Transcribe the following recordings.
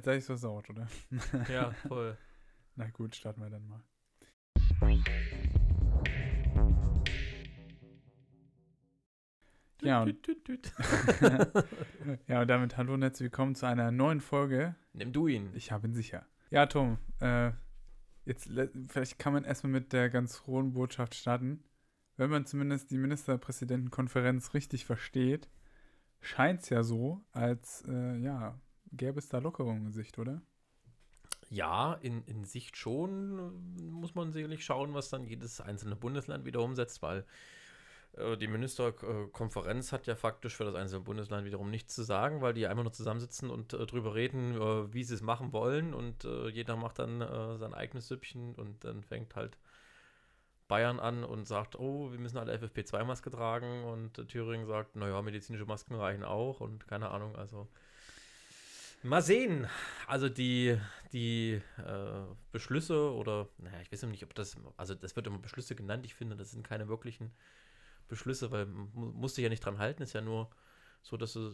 jetzt sei ich versaut, oder? Ja, voll. Na gut, starten wir dann mal. Ja, und, ja, und damit hallo und herzlich willkommen zu einer neuen Folge. Nimm du ihn. Ich habe ihn sicher. Ja, Tom, äh, jetzt le- vielleicht kann man erstmal mit der ganz hohen Botschaft starten. Wenn man zumindest die Ministerpräsidentenkonferenz richtig versteht, scheint es ja so, als äh, ja, gäbe es da Lockerungen in Sicht, oder? Ja, in, in Sicht schon äh, muss man sicherlich schauen, was dann jedes einzelne Bundesland wieder umsetzt, weil äh, die Ministerkonferenz hat ja faktisch für das einzelne Bundesland wiederum nichts zu sagen, weil die einfach nur zusammensitzen und äh, drüber reden, äh, wie sie es machen wollen und äh, jeder macht dann sein eigenes Süppchen und dann fängt halt Bayern an und sagt, oh, wir müssen alle FFP2-Maske tragen und Thüringen sagt, naja, medizinische Masken reichen auch und keine Ahnung, also mal sehen. Also die, die äh, Beschlüsse oder, naja, ich weiß nicht, ob das, also das wird immer Beschlüsse genannt, ich finde, das sind keine wirklichen Beschlüsse, weil man mu- musst dich ja nicht dran halten, ist ja nur so, dass du,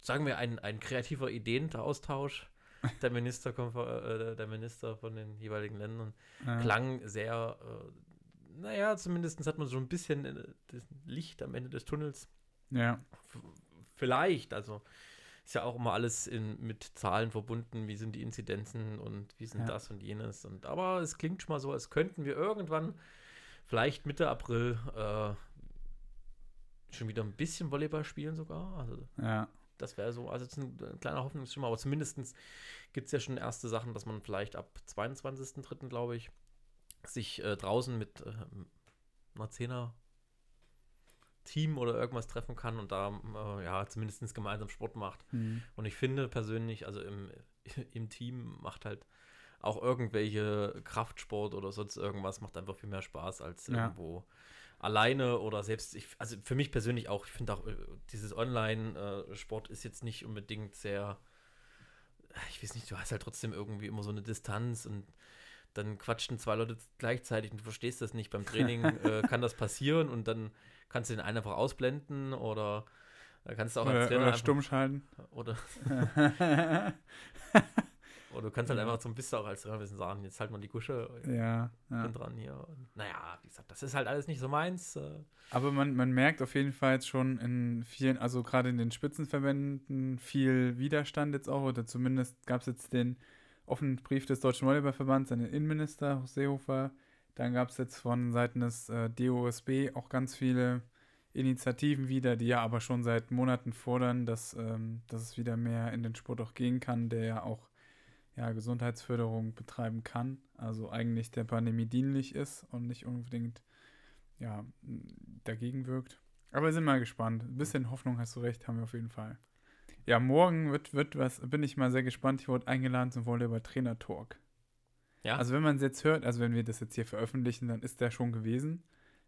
sagen wir, ein, ein kreativer Ideenaustausch der Minister, äh, der Minister von den jeweiligen Ländern. Äh, klang sehr, äh, naja, zumindest hat man so ein bisschen äh, das Licht am Ende des Tunnels. Ja, F- Vielleicht, also ist ja auch immer alles in, mit Zahlen verbunden, wie sind die Inzidenzen und wie sind Ja. das und jenes. Und, aber es klingt schon mal so, als könnten wir irgendwann, vielleicht Mitte April, äh, schon wieder ein bisschen Volleyball spielen sogar. Also ja, das wäre so, also jetzt ein, ein kleiner Hoffnungsschimmer, aber zumindest gibt es ja schon erste Sachen, dass man vielleicht ab 22.03., glaube ich, sich äh, draußen mit äh, einer Zehner Team oder irgendwas treffen kann und da äh, ja zumindest gemeinsam Sport macht. hm, Und ich finde persönlich, also im, im Team macht halt auch irgendwelche Kraftsport oder sonst irgendwas macht einfach viel mehr Spaß als Ja. irgendwo alleine oder selbst, ich, also für mich persönlich auch, ich finde auch, äh, dieses Online-Sport ist jetzt nicht unbedingt sehr, ich weiß nicht, du hast halt trotzdem irgendwie immer so eine Distanz und dann quatschen zwei Leute gleichzeitig und du verstehst das nicht. Beim Training äh, kann das passieren und dann kannst du den einen einfach ausblenden oder äh, kannst du auch als oder, Trainer oder einfach- stumm schalten. oder, oder du kannst halt einfach so ein bisschen auch als Trainer bisschen sagen, jetzt halt mal die Gusche ja, ja. bin dran hier. Naja, wie gesagt, das ist halt alles nicht so meins. Äh, Aber man, man merkt auf jeden Fall jetzt schon in vielen, also gerade in den Spitzenverbänden, viel Widerstand jetzt auch, oder zumindest gab es jetzt den offenen Brief des Deutschen Volleyballverbands an den Innenminister Seehofer. Dann gab es jetzt von Seiten des äh, DOSB auch ganz viele Initiativen wieder, die ja aber schon seit Monaten fordern, dass, ähm, dass es wieder mehr in den Sport auch gehen kann, der ja auch ja, Gesundheitsförderung betreiben kann, also eigentlich der Pandemie dienlich ist und nicht unbedingt ja, dagegen wirkt. Aber wir sind mal gespannt. Ein bisschen Hoffnung hast du recht, haben wir auf jeden Fall. Ja, morgen wird, wird was, bin ich mal sehr gespannt. Ich wurde eingeladen zum Volleyball-Trainer-Talk. Ja, Also wenn man es jetzt hört, also wenn wir das jetzt hier veröffentlichen, dann ist der schon gewesen.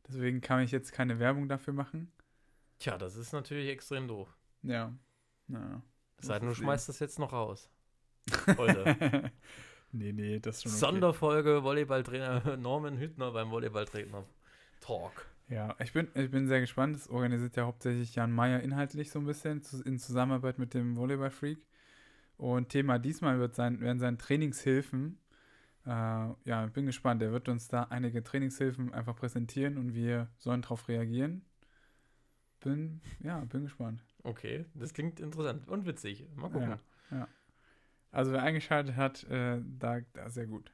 Deswegen kann ich jetzt keine Werbung dafür machen. tja, das ist natürlich extrem doof. Ja. Naja. Es sei denn, du schmeißt das jetzt noch raus. Heute. nee, nee, das ist schon okay. Sonderfolge Volleyballtrainer Norman Hüttner beim Volleyballtrainer Talk. Ja, ich bin, ich bin sehr gespannt. Das organisiert ja hauptsächlich Jan Meyer inhaltlich so ein bisschen in Zusammenarbeit mit dem Volleyball-Freak. Und Thema diesmal wird sein, werden sein Trainingshilfen. Äh, ja, bin gespannt. Er wird uns da einige Trainingshilfen einfach präsentieren und wir sollen darauf reagieren. Bin, ja, bin gespannt. Okay, das klingt interessant und witzig. Mal gucken. Also wer eingeschaltet hat, äh, da, da sehr gut.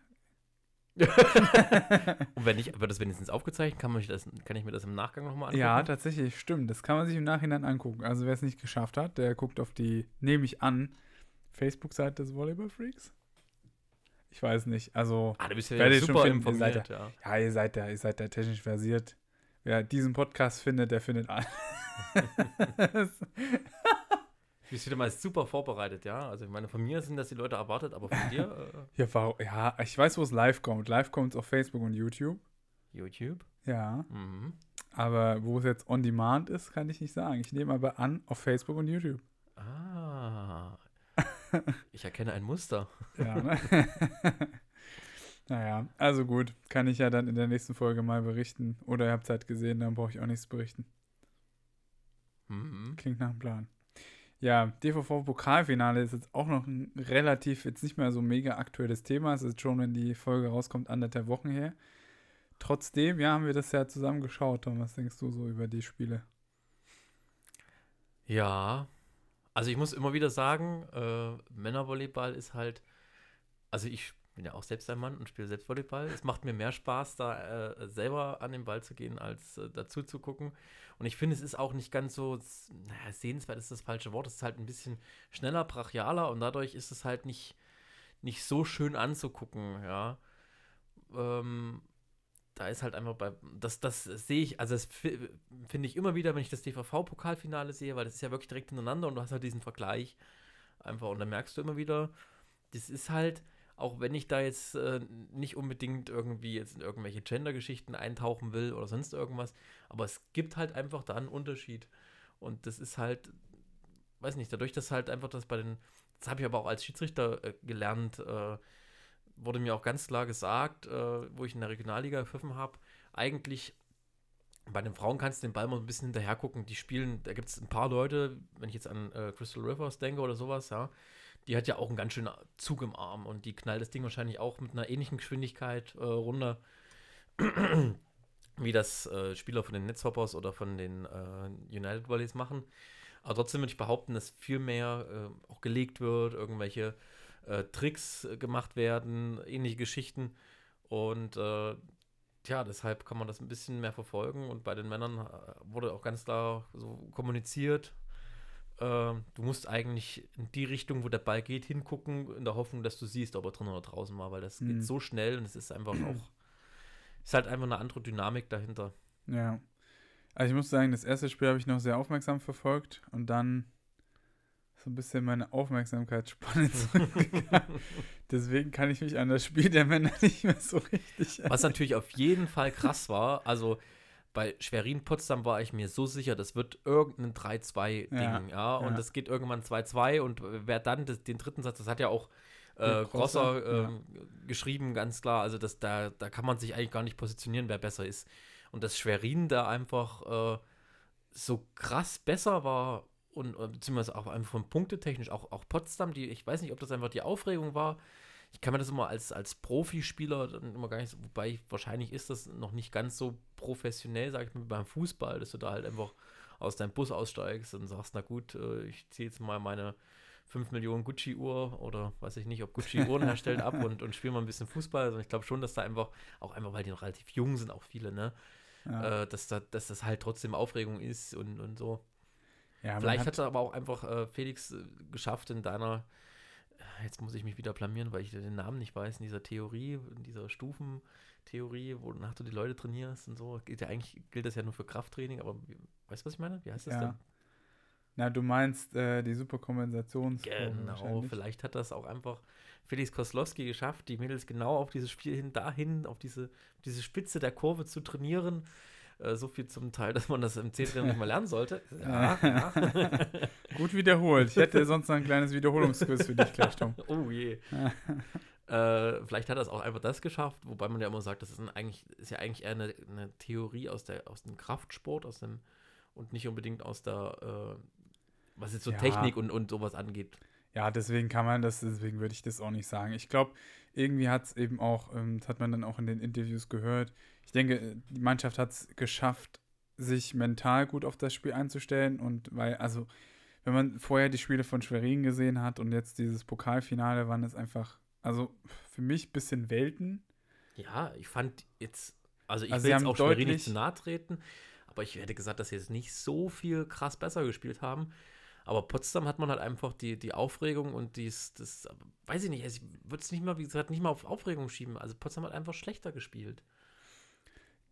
Und wenn nicht, wird das wenigstens aufgezeichnet? Kann, man sich das, kann ich mir das im Nachgang nochmal angucken? Ja, tatsächlich, stimmt. Das kann man sich im Nachhinein angucken. Also wer es nicht geschafft hat, der guckt auf die, nehme ich an, Facebook-Seite des Volleyball-Freaks. Ich weiß nicht. Also, Ah, du bist ja Werdet ihr schon super finden, ihr seid informiert, ja. ja, ihr seid da, ihr seid da technisch versiert. Wer diesen Podcast findet, der findet alles. Du bist wieder mal super vorbereitet, ja. Also ich meine, von mir sind das die Leute erwartet, aber von dir äh, ja, warum, ja, ich weiß, wo es live kommt. Live kommt es auf Facebook und YouTube. YouTube. Ja. Mhm. Aber wo es jetzt on demand ist, kann ich nicht sagen. Ich nehme aber an, auf Facebook und YouTube. Ah. Ich erkenne ein Muster. Ja, ne? naja, also gut. Kann ich ja dann in der nächsten Folge mal berichten. Oder ihr habt es halt gesehen, dann brauche ich auch nichts berichten. Mhm. Klingt nach einem Plan. Ja, DVV-Pokalfinale ist jetzt auch noch ein relativ, jetzt nicht mehr so mega aktuelles Thema. Es ist schon, wenn die Folge rauskommt, anderthalb Wochen her. Trotzdem, ja, haben wir das ja zusammen geschaut. Tom, was denkst du so über die Spiele? Ja, also ich muss immer wieder sagen, äh, Männervolleyball ist halt, also ich bin ja auch selbst ein Mann und spiele selbst Volleyball. Es macht mir mehr Spaß, da äh, selber an den Ball zu gehen, als äh, dazu zu gucken. Und ich finde, es ist auch nicht ganz so, naja, sehenswert ist das falsche Wort, es ist halt ein bisschen schneller, brachialer und dadurch ist es halt nicht, nicht so schön anzugucken, ja. Ähm, da ist halt einfach bei, das, das sehe ich, also das finde ich immer wieder, wenn ich das DVV-Pokalfinale sehe, weil das ist ja wirklich direkt hintereinander und du hast halt diesen Vergleich einfach und dann merkst du immer wieder, das ist halt, auch wenn ich da jetzt äh, nicht unbedingt irgendwie jetzt in irgendwelche Gender-Geschichten eintauchen will oder sonst irgendwas, aber es gibt halt einfach da einen Unterschied. Und das ist halt, weiß nicht, dadurch, dass halt einfach das bei den, das habe ich aber auch als Schiedsrichter äh, gelernt, äh, wurde mir auch ganz klar gesagt, äh, wo ich in der Regionalliga gepfiffen habe, eigentlich bei den Frauen kannst du den Ball mal ein bisschen hinterher gucken. Die spielen, da gibt es ein paar Leute, wenn ich jetzt an äh, Crystal Rivers denke oder sowas, ja, die hat ja auch einen ganz schönen Zug im Arm und die knallt das Ding wahrscheinlich auch mit einer ähnlichen Geschwindigkeit äh, runter, wie das äh, Spieler von den Netzhoppers oder von den äh, United Volleys machen. Aber trotzdem würde ich behaupten, dass viel mehr äh, auch gelegt wird, irgendwelche äh, Tricks äh, gemacht werden, ähnliche Geschichten. Und ja, deshalb kann man das ein bisschen mehr verfolgen. Und bei den Männern wurde auch ganz klar so kommuniziert, äh, du musst eigentlich in die Richtung, wo der Ball geht, hingucken, in der Hoffnung, dass du siehst, ob er drin oder draußen war, weil das mhm. geht so schnell und es ist einfach auch, ist halt einfach eine andere Dynamik dahinter. Ja. Also ich muss sagen, das erste Spiel habe ich noch sehr aufmerksam verfolgt und dann so ein bisschen meine Aufmerksamkeitsspanne zurückgegangen. Deswegen kann ich mich an das Spiel der Männer nicht mehr so richtig erinnern. Was natürlich auf jeden Fall krass war, also bei Schwerin Potsdam war ich mir so sicher, das wird irgendein 3-2-Ding, ja, ja, und es geht irgendwann 2-2 und wer dann das, den dritten Satz, das hat ja auch äh, Grosser äh, ja. geschrieben, ganz klar, also das, da, da kann man sich eigentlich gar nicht positionieren, wer besser ist. Und dass Schwerin da einfach äh, so krass besser war und beziehungsweise auch einfach von Punktetechnisch, auch, auch Potsdam, die, ich weiß nicht, ob das einfach die Aufregung war, ich kann mir das immer als, als Profispieler dann immer gar nicht so, wobei wahrscheinlich ist das noch nicht ganz so professionell, sag ich mal, beim Fußball, dass du da halt einfach aus deinem Bus aussteigst und sagst, na gut, äh, ich ziehe jetzt mal meine 5 Millionen Gucci-Uhr oder weiß ich nicht, ob Gucci Uhren herstellt ab und, und spiele mal ein bisschen Fußball. Also ich glaube schon, dass da einfach, auch einfach, weil die noch relativ jung sind, auch viele, ne? Ja. Äh, dass, da, dass das halt trotzdem Aufregung ist und, und so. Ja, Vielleicht hat, hat aber auch einfach äh, Felix äh, geschafft, in deiner jetzt muss ich mich wieder blamieren, weil ich den Namen nicht weiß, in dieser Theorie, in dieser Stufentheorie, wonach du die Leute trainierst und so, gilt ja eigentlich, gilt das ja nur für Krafttraining, aber weißt du, was ich meine? Wie heißt das ja. denn? Na, du meinst äh, die Superkompensations. Genau, vielleicht hat das auch einfach Felix Koslowski geschafft, die Mädels genau auf dieses Spiel hin, dahin, auf diese, diese Spitze der Kurve zu trainieren äh, so viel zum Teil, dass man das im C-Training nicht mal lernen sollte. Ja, ja. Gut wiederholt. Ich hätte sonst noch ein kleines Wiederholungsquiz für dich gleich, Tom. Oh je. äh, vielleicht hat er es auch einfach das geschafft, wobei man ja immer sagt, das ist, ein, eigentlich, ist ja eigentlich eher eine, eine, Theorie aus, der, aus dem Kraftsport aus dem, und nicht unbedingt aus der, äh, was jetzt so ja. Technik und, und sowas angeht. Ja, deswegen kann man das, deswegen würde ich das auch nicht sagen. Ich glaube, irgendwie hat es eben auch, ähm, das hat man dann auch in den Interviews gehört, ich denke, die Mannschaft hat es geschafft, sich mental gut auf das Spiel einzustellen und weil, also, wenn man vorher die Spiele von Schwerin gesehen hat und jetzt dieses Pokalfinale, waren es einfach, also für mich ein bisschen Welten. Ja, ich fand jetzt, also ich also will jetzt auch Schwerin nicht zu nahe treten, aber ich hätte gesagt, dass sie jetzt nicht so viel krass besser gespielt haben. Aber Potsdam hat man halt einfach die, die Aufregung und dies, das, weiß ich nicht, also ich würde es nicht mal, wie gesagt, nicht mal auf Aufregung schieben. Also Potsdam hat einfach schlechter gespielt.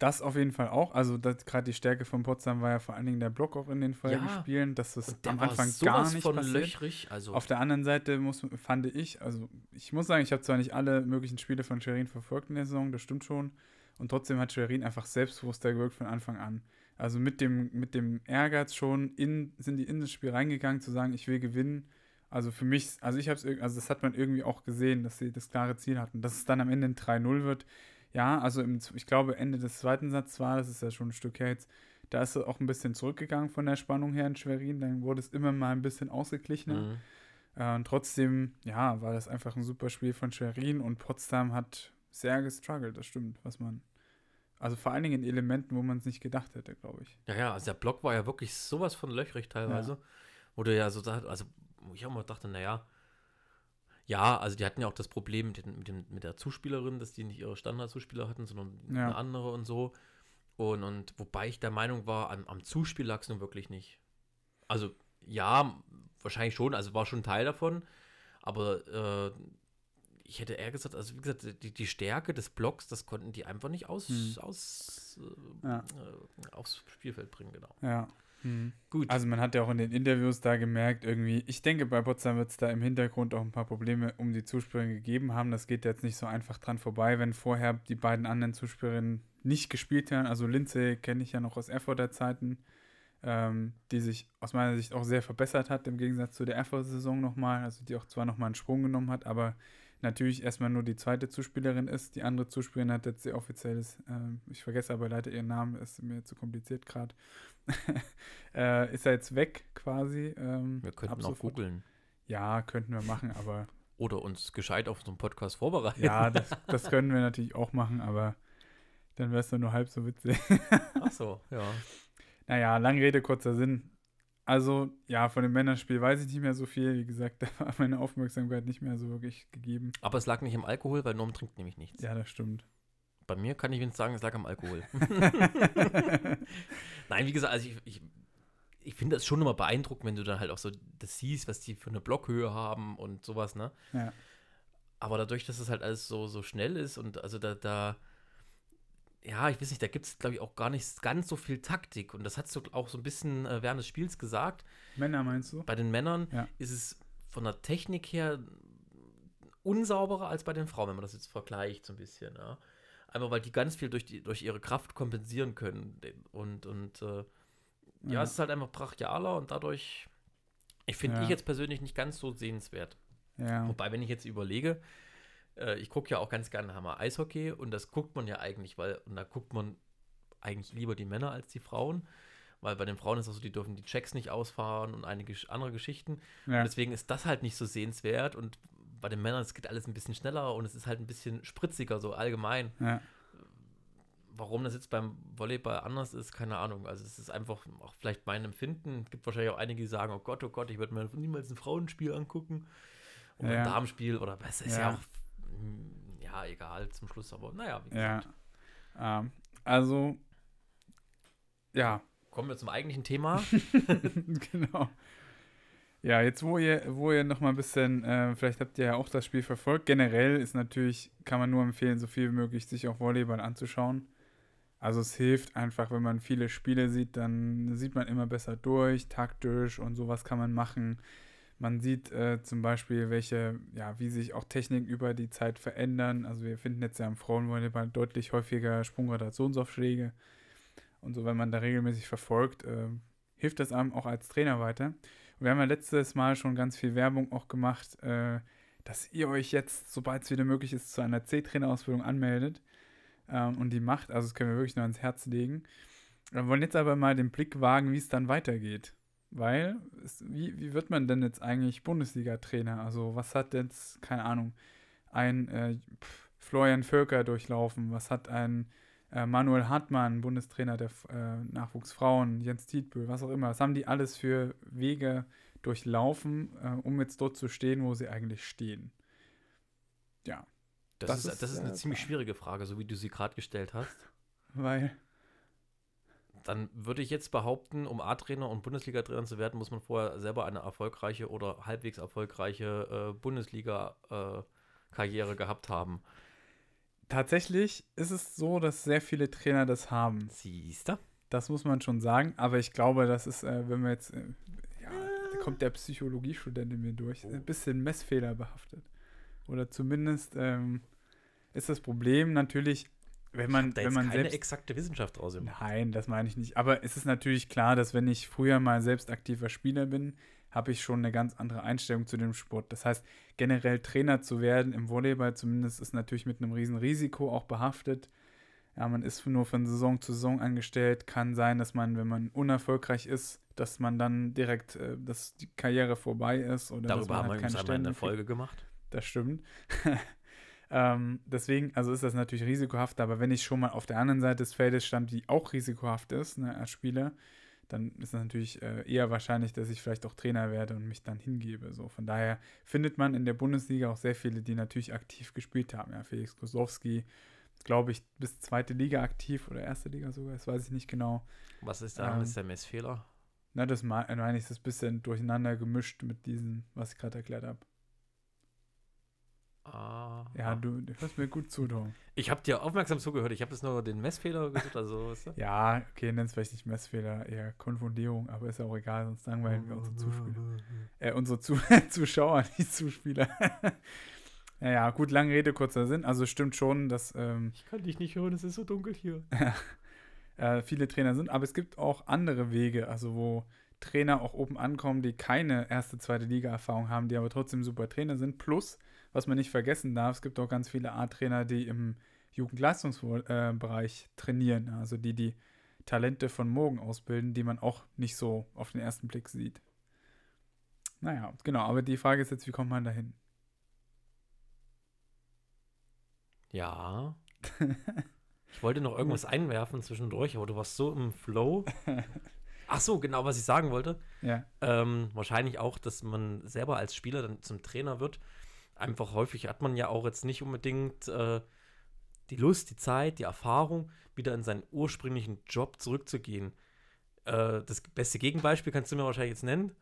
Das auf jeden Fall auch. Also gerade die Stärke von Potsdam war ja vor allen Dingen der Block auch in den Folgespielen, ja. dass das am Anfang gar nicht von passiert. Löchrig, also auf der anderen Seite muss, fand ich, also ich muss sagen, ich habe zwar nicht alle möglichen Spiele von Scherin verfolgt in der Saison, das stimmt schon. Und trotzdem hat Scherin einfach selbstbewusster gewirkt von Anfang an. Also mit dem, mit dem Ehrgeiz schon in, sind die in das Spiel reingegangen, zu sagen, ich will gewinnen. Also für mich, also ich habe es, also das hat man irgendwie auch gesehen, dass sie das klare Ziel hatten. Dass es dann am Ende ein 3-0 wird, ja, also im, ich glaube, Ende des zweiten Satzes war, das ist ja schon ein Stück her jetzt, Da ist es auch ein bisschen zurückgegangen von der Spannung her in Schwerin. Dann wurde es immer mal ein bisschen ausgeglichener. Mhm. Äh, und trotzdem, ja, war das einfach ein super Spiel von Schwerin und Potsdam hat sehr gestruggelt, das stimmt, was man. Also vor allen Dingen in Elementen, wo man es nicht gedacht hätte, glaube ich. Ja, ja, also der Block war ja wirklich sowas von löchrig teilweise. Wo du ja so sagst, also ich auch mal dachte, naja, ja, also die hatten ja auch das Problem mit, mit, dem, mit der Zuspielerin, dass die nicht ihre Standardzuspieler hatten, sondern Ja. eine andere und so. Und, und wobei ich der Meinung war, am, am Zuspiel lag es nun wirklich nicht. Also ja, wahrscheinlich schon, also war schon ein Teil davon, aber äh, ich hätte eher gesagt, also wie gesagt, die, die Stärke des Blocks, das konnten die einfach nicht aus, Hm. aus äh, Ja. äh, aufs Spielfeld bringen, genau. Ja. Mhm. Gut. Also man hat ja auch in den Interviews da gemerkt, irgendwie, ich denke, bei Potsdam wird es da im Hintergrund auch ein paar Probleme um die Zuspielerin gegeben haben. Das geht jetzt nicht so einfach dran vorbei, wenn vorher die beiden anderen Zuspielerinnen nicht gespielt haben. Also Lindsay kenne ich ja noch aus Erfurter Zeiten, ähm, die sich aus meiner Sicht auch sehr verbessert hat, im Gegensatz zu der Erfurter Saison nochmal. Also die auch zwar nochmal einen Sprung genommen hat, aber natürlich erstmal nur die zweite Zuspielerin ist. Die andere Zuspielerin hat jetzt ihr offizielles, ähm, ich vergesse aber leider ihren Namen, ist mir zu kompliziert gerade. äh, ist er jetzt weg quasi. Ähm, Wir könnten auch googeln. Ja, könnten wir machen, aber Oder uns gescheit auf so einen Podcast vorbereiten. ja, das, das können wir natürlich auch machen, aber dann wäre es nur halb so witzig. Ach so, ja. Naja, lange Rede, kurzer Sinn. Also, ja, von dem Männerspiel weiß ich nicht mehr so viel. Wie gesagt, da war meine Aufmerksamkeit nicht mehr so wirklich gegeben. Aber es lag nicht im Alkohol, weil Norm trinkt nämlich nichts. Ja, das stimmt. Bei mir kann ich wenigstens sagen, es lag am Alkohol. Nein, wie gesagt, also ich, ich, ich finde das schon immer beeindruckend, wenn du dann halt auch so das siehst, was die für eine Blockhöhe haben und sowas, ne? Ja. Aber dadurch, dass es halt alles so, so schnell ist und also da, da ja, ich weiß nicht, da gibt es, glaube ich, auch gar nicht ganz so viel Taktik. Und das hast du auch so ein bisschen äh, während des Spiels gesagt. Männer meinst du? Bei den Männern Ja. ist es von der Technik her unsauberer als bei den Frauen, wenn man das jetzt vergleicht so ein bisschen. Ja. Einfach weil die ganz viel durch, die, durch ihre Kraft kompensieren können. Und, und äh, ja, Ja. es ist halt einfach brachialer und dadurch, ich finde Ja. ich jetzt persönlich nicht ganz so sehenswert. Wobei, wenn ich jetzt überlege, äh, ich gucke ja auch ganz gerne Hammer Eishockey und das guckt man ja eigentlich, weil, und da guckt man eigentlich lieber die Männer als die Frauen, weil bei den Frauen ist es so, die dürfen die Checks nicht ausfahren und einige andere Geschichten. ja. Und deswegen ist das halt nicht so sehenswert und bei den Männern, es geht alles ein bisschen schneller und es ist halt ein bisschen spritziger, so allgemein. ja. Warum das jetzt beim Volleyball anders ist, keine Ahnung. Also es ist einfach auch vielleicht mein Empfinden. Es gibt wahrscheinlich auch einige, die sagen, oh Gott, oh Gott, ich würde mir niemals ein Frauenspiel angucken. Oder Ja. ein Damenspiel oder es ist ja. Ja. auch ja egal zum Schluss, aber naja, wie Ja. gesagt. Ähm, also, ja, Kommen wir zum eigentlichen Thema. genau. Ja, jetzt wo ihr, wo ihr noch mal ein bisschen, äh, vielleicht habt ihr ja auch das Spiel verfolgt. Generell ist natürlich, kann man nur empfehlen, so viel wie möglich sich auch Volleyball anzuschauen. Also es hilft einfach, wenn man viele Spiele sieht, dann sieht man immer besser durch, taktisch und sowas kann man machen. Man sieht äh, zum Beispiel, welche, ja, wie sich auch Techniken über die Zeit verändern. Also wir finden jetzt ja im Frauenvolleyball deutlich häufiger Sprungrotationssaufschläge. Und so, wenn man da regelmäßig verfolgt, äh, hilft das einem auch als Trainer weiter. Und wir haben ja letztes Mal schon ganz viel Werbung auch gemacht, äh, dass ihr euch jetzt, sobald es wieder möglich ist, zu einer C-Trainerausbildung anmeldet ähm, und die macht. Also das können wir wirklich nur ans Herz legen. Wir wollen jetzt aber mal den Blick wagen, wie es dann weitergeht. Weil, es, wie, wie wird man denn jetzt eigentlich Bundesliga-Trainer? Also was hat jetzt, keine Ahnung, ein äh, pf, Florian Völker durchlaufen? Was hat ein äh, Manuel Hartmann, Bundestrainer der äh, Nachwuchsfrauen, Jens Tietbühl, was auch immer? Was haben die alles für Wege durchlaufen, äh, um jetzt dort zu stehen, wo sie eigentlich stehen? Ja, Das, Das ist, das ist eine ziemlich schwierige Frage, so wie du sie gerade gestellt hast. weil, Dann würde ich jetzt behaupten, um A-Trainer und Bundesliga-Trainer zu werden, muss man vorher selber eine erfolgreiche oder halbwegs erfolgreiche äh, Bundesliga-Karriere gehabt haben. tatsächlich ist es so, dass sehr viele Trainer das haben. Siehst du? Das muss man schon sagen, aber ich glaube, das ist, äh, wenn wir jetzt, äh, ja, da kommt der Psychologiestudent in mir durch, ein bisschen Messfehler behaftet. Oder zumindest ähm, ist das Problem natürlich, wenn man, Da wenn man keine selbst. exakte Wissenschaft draus gemacht. Nein, das meine ich nicht. Aber es ist natürlich klar, dass wenn ich früher mal selbst aktiver Spieler bin, habe ich schon eine ganz andere Einstellung zu dem Sport. Das heißt, generell Trainer zu werden im Volleyball zumindest ist natürlich mit einem riesen Risiko auch behaftet. Ja, man ist nur von Saison zu Saison angestellt. Kann sein, dass man, wenn man unerfolgreich ist, dass man dann direkt, äh, dass die Karriere vorbei ist. Oder Darüber haben halt wir uns einmal in der Folge gemacht. Das stimmt. ähm, deswegen, also ist das natürlich risikohaft, aber wenn ich schon mal auf der anderen Seite des Feldes stand, die auch risikohaft ist, ne, als Spieler, dann ist es natürlich äh, eher wahrscheinlich, dass ich vielleicht auch Trainer werde und mich dann hingebe. So. Von daher findet man in der Bundesliga auch sehr viele, die natürlich aktiv gespielt haben. Ja, Felix Kozlowski, glaube ich, bis zweite Liga aktiv oder erste Liga sogar, das weiß ich nicht genau. Was ist da? Ähm, ist der Messfehler? Na, das meine ich, das ist ein bisschen durcheinander gemischt mit diesen, was ich gerade erklärt habe. Ah. Ja, du, du hörst mir gut zu, Tom. Ich habe dir aufmerksam zugehört. Ich habe jetzt nur den Messfehler gesucht. Also, weißt du? ja, okay, nenn es vielleicht nicht Messfehler, eher Konfundierung, aber ist ja auch egal, sonst langweilen wir unsere Zuspieler. äh, unsere zu Zuschauer, nicht Zuspieler. naja, gut, lange Rede, kurzer Sinn. Also stimmt schon, dass. Ähm, ich kann dich nicht hören, es ist so dunkel hier. äh, viele Trainer sind, aber es gibt auch andere Wege, also wo Trainer auch oben ankommen, die keine erste, zweite Liga-Erfahrung haben, die aber trotzdem super Trainer sind. Plus, was man nicht vergessen darf, es gibt auch ganz viele A-Trainer, die im Jugendleistungsbereich trainieren, also die die Talente von morgen ausbilden, die man auch nicht so auf den ersten Blick sieht. Naja, genau, aber die Frage ist jetzt, wie kommt man dahin? Ja. ich wollte noch irgendwas einwerfen zwischendurch, aber du warst so im Flow. Ach so, genau, was ich sagen wollte. Ja. Ähm, wahrscheinlich auch, dass man selber als Spieler dann zum Trainer wird einfach häufig hat man ja auch jetzt nicht unbedingt äh, die Lust, die Zeit, die Erfahrung, wieder in seinen ursprünglichen Job zurückzugehen. Äh, das beste Gegenbeispiel kannst du mir wahrscheinlich jetzt nennen.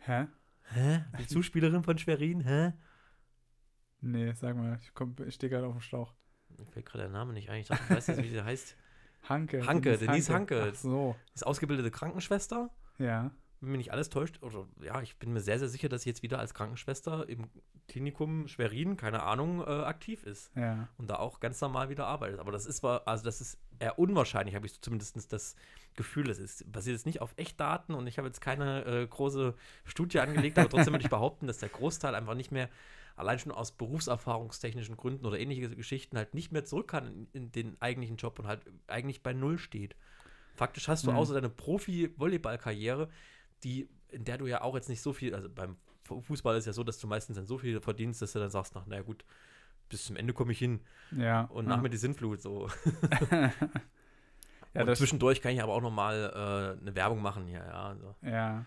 Hä? Hä? Die Zuspielerin von Schwerin, hä? Nee, sag mal, ich, ich stehe gerade auf dem Schlauch. Mir fällt gerade der Name nicht ein. Ich dachte, du weißt wie sie heißt. Hanke. Hanke, Denise Hanke. Hanke. Ach so. Ist ausgebildete Krankenschwester. Ja wenn mich nicht alles täuscht, oder ja, ich bin mir sehr, sehr sicher, dass sie jetzt wieder als Krankenschwester im Klinikum Schwerin, keine Ahnung, äh, aktiv ist. Ja. Und da auch ganz normal wieder arbeitet. Aber das ist, also das ist eher unwahrscheinlich, habe ich zumindest das Gefühl. Es ist basiert jetzt nicht auf Echtdaten und ich habe jetzt keine äh, große Studie angelegt, aber trotzdem würde ich behaupten, dass der Großteil einfach nicht mehr, allein schon aus berufserfahrungstechnischen Gründen oder ähnliche Geschichten, halt nicht mehr zurück kann in, in den eigentlichen Job und halt eigentlich bei Null steht. Faktisch hast du mhm. außer deine Profi-Volleyball-Karriere die, in der du ja auch jetzt nicht so viel, also beim Fußball ist ja so, dass du meistens dann so viel verdienst, dass du dann sagst, na, naja gut, bis zum Ende komme ich hin. Ja. Und nach ja. mir die Sintflut so. ja, und zwischendurch kann ich aber auch nochmal äh, eine Werbung machen hier, ja. Also. Ja.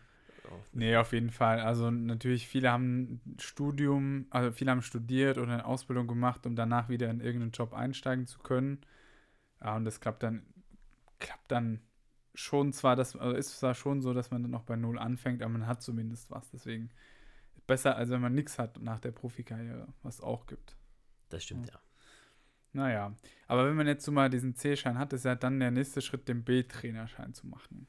Nee, auf jeden Fall. Also natürlich, viele haben Studium, also viele haben studiert oder eine Ausbildung gemacht, um danach wieder in irgendeinen Job einsteigen zu können. Ja, und das klappt dann, klappt dann schon zwar, das also ist zwar schon so, dass man dann noch bei Null anfängt, aber man hat zumindest was. Deswegen besser, als wenn man nichts hat nach der Profikarriere, was auch gibt. Das stimmt, ja. ja. Naja, aber wenn man jetzt so mal diesen C-Schein hat, ist ja dann der nächste Schritt, den B-Trainerschein zu machen.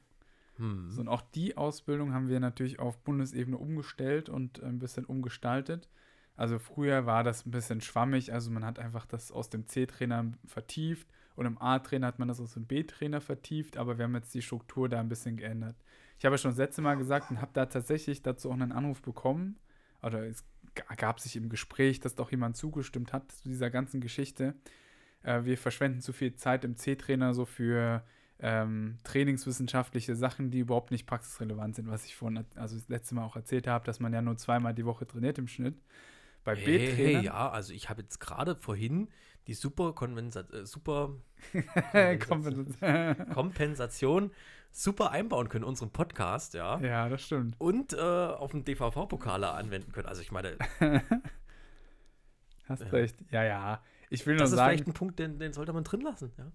Hm. So, und auch die Ausbildung haben wir natürlich auf Bundesebene umgestellt und ein bisschen umgestaltet. Also früher war das ein bisschen schwammig, also man hat einfach das aus dem C-Trainer vertieft und im A-Trainer hat man das aus dem B-Trainer vertieft, aber wir haben jetzt die Struktur da ein bisschen geändert. Ich habe ja schon das letzte Mal gesagt und habe da tatsächlich dazu auch einen Anruf bekommen. Oder es gab sich im Gespräch, dass doch jemand zugestimmt hat zu dieser ganzen Geschichte. Äh, wir verschwenden zu viel Zeit im C-Trainer so für ähm, trainingswissenschaftliche Sachen, die überhaupt nicht praxisrelevant sind, was ich vorhin, also das letzte Mal auch erzählt habe, dass man ja nur zweimal die Woche trainiert im Schnitt. Bei hey, B-Trainern. Hey, ja, also ich habe jetzt gerade vorhin die super, Konvensa äh, super Kompensation. Kompensation super einbauen können unseren Podcast, ja. Ja, das stimmt. Und äh, auf dem DVV-Pokale anwenden können. Also ich meine. Hast äh, recht. Ja, ja. Ich will nur sagen. Das ist vielleicht ein Punkt, den, den sollte man drin lassen, ja.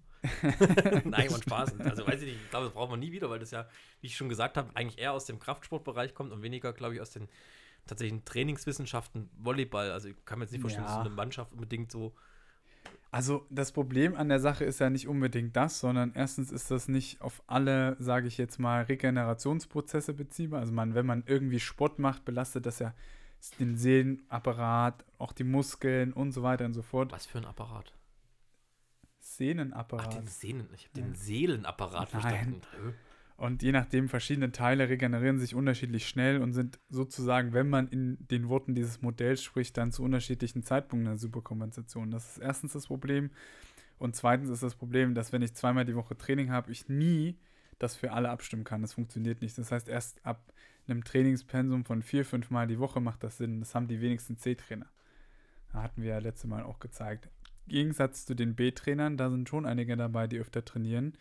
Nein, man Spaß. Also weiß ich nicht, ich glaube, das brauchen wir nie wieder, weil das ja, wie ich schon gesagt habe, eigentlich eher aus dem Kraftsportbereich kommt und weniger, glaube ich, aus den tatsächlichen Trainingswissenschaften, Volleyball. Also ich kann mir jetzt nicht vorstellen, ja. dass so eine Mannschaft unbedingt so also das Problem an der Sache ist ja nicht unbedingt das, sondern erstens ist das nicht auf alle, sage ich jetzt mal, Regenerationsprozesse beziehbar. Also man, wenn man irgendwie Sport macht, belastet das ja den Sehnenapparat, auch die Muskeln und so weiter und so fort. Was für ein Apparat? Sehnenapparat. Ach, den Sehnen, ich habe den Seelenapparat verstanden. Und je nachdem, verschiedene Teile regenerieren sich unterschiedlich schnell und sind sozusagen, wenn man in den Worten dieses Modells spricht, dann zu unterschiedlichen Zeitpunkten eine Superkompensation. Das ist erstens das Problem. Und zweitens ist das Problem, dass wenn ich zweimal die Woche Training habe, ich nie das für alle abstimmen kann. Das funktioniert nicht. Das heißt, erst ab einem Trainingspensum von vier, fünf Mal die Woche macht das Sinn. Das haben die wenigsten C-Trainer. Da hatten wir ja letzte Mal auch gezeigt. Im Gegensatz zu den B-Trainern, da sind schon einige dabei, die öfter trainieren.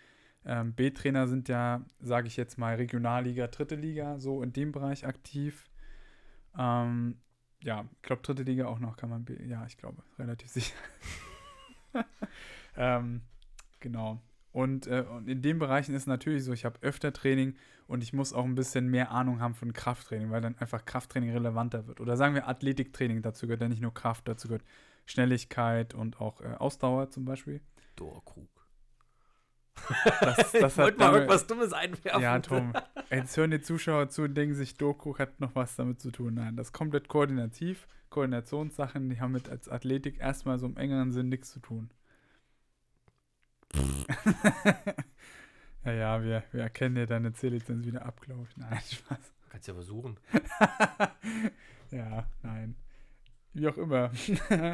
Ähm, B-Trainer sind ja, sage ich jetzt mal, Regionalliga, dritte Liga, so in dem Bereich aktiv. Ähm, ja, ich glaube, dritte Liga auch noch kann man, B ja, ich glaube, relativ sicher. ähm, genau. Und, äh, und, in den Bereichen ist es natürlich so, ich habe öfter Training und ich muss auch ein bisschen mehr Ahnung haben von Krafttraining, weil dann einfach Krafttraining relevanter wird. Oder sagen wir Athletiktraining, dazu gehört ja nicht nur Kraft, dazu gehört Schnelligkeit und auch äh, Ausdauer zum Beispiel. Dorkrug. Das, das ich wollte mal irgendwas Dummes einwerfen. Ja, Tom. Jetzt hören die Zuschauer zu und denken sich, Doku hat noch was damit zu tun. Nein, das ist komplett koordinativ. Koordinationssachen, die haben mit als Athletik erstmal so im engeren Sinn nichts zu tun. ja, ja, wir, wir erkennen dir deine C-Lizenz wieder ab, glaube ich. Nein, Spaß. Kannst ja versuchen. ja, nein. Wie auch immer.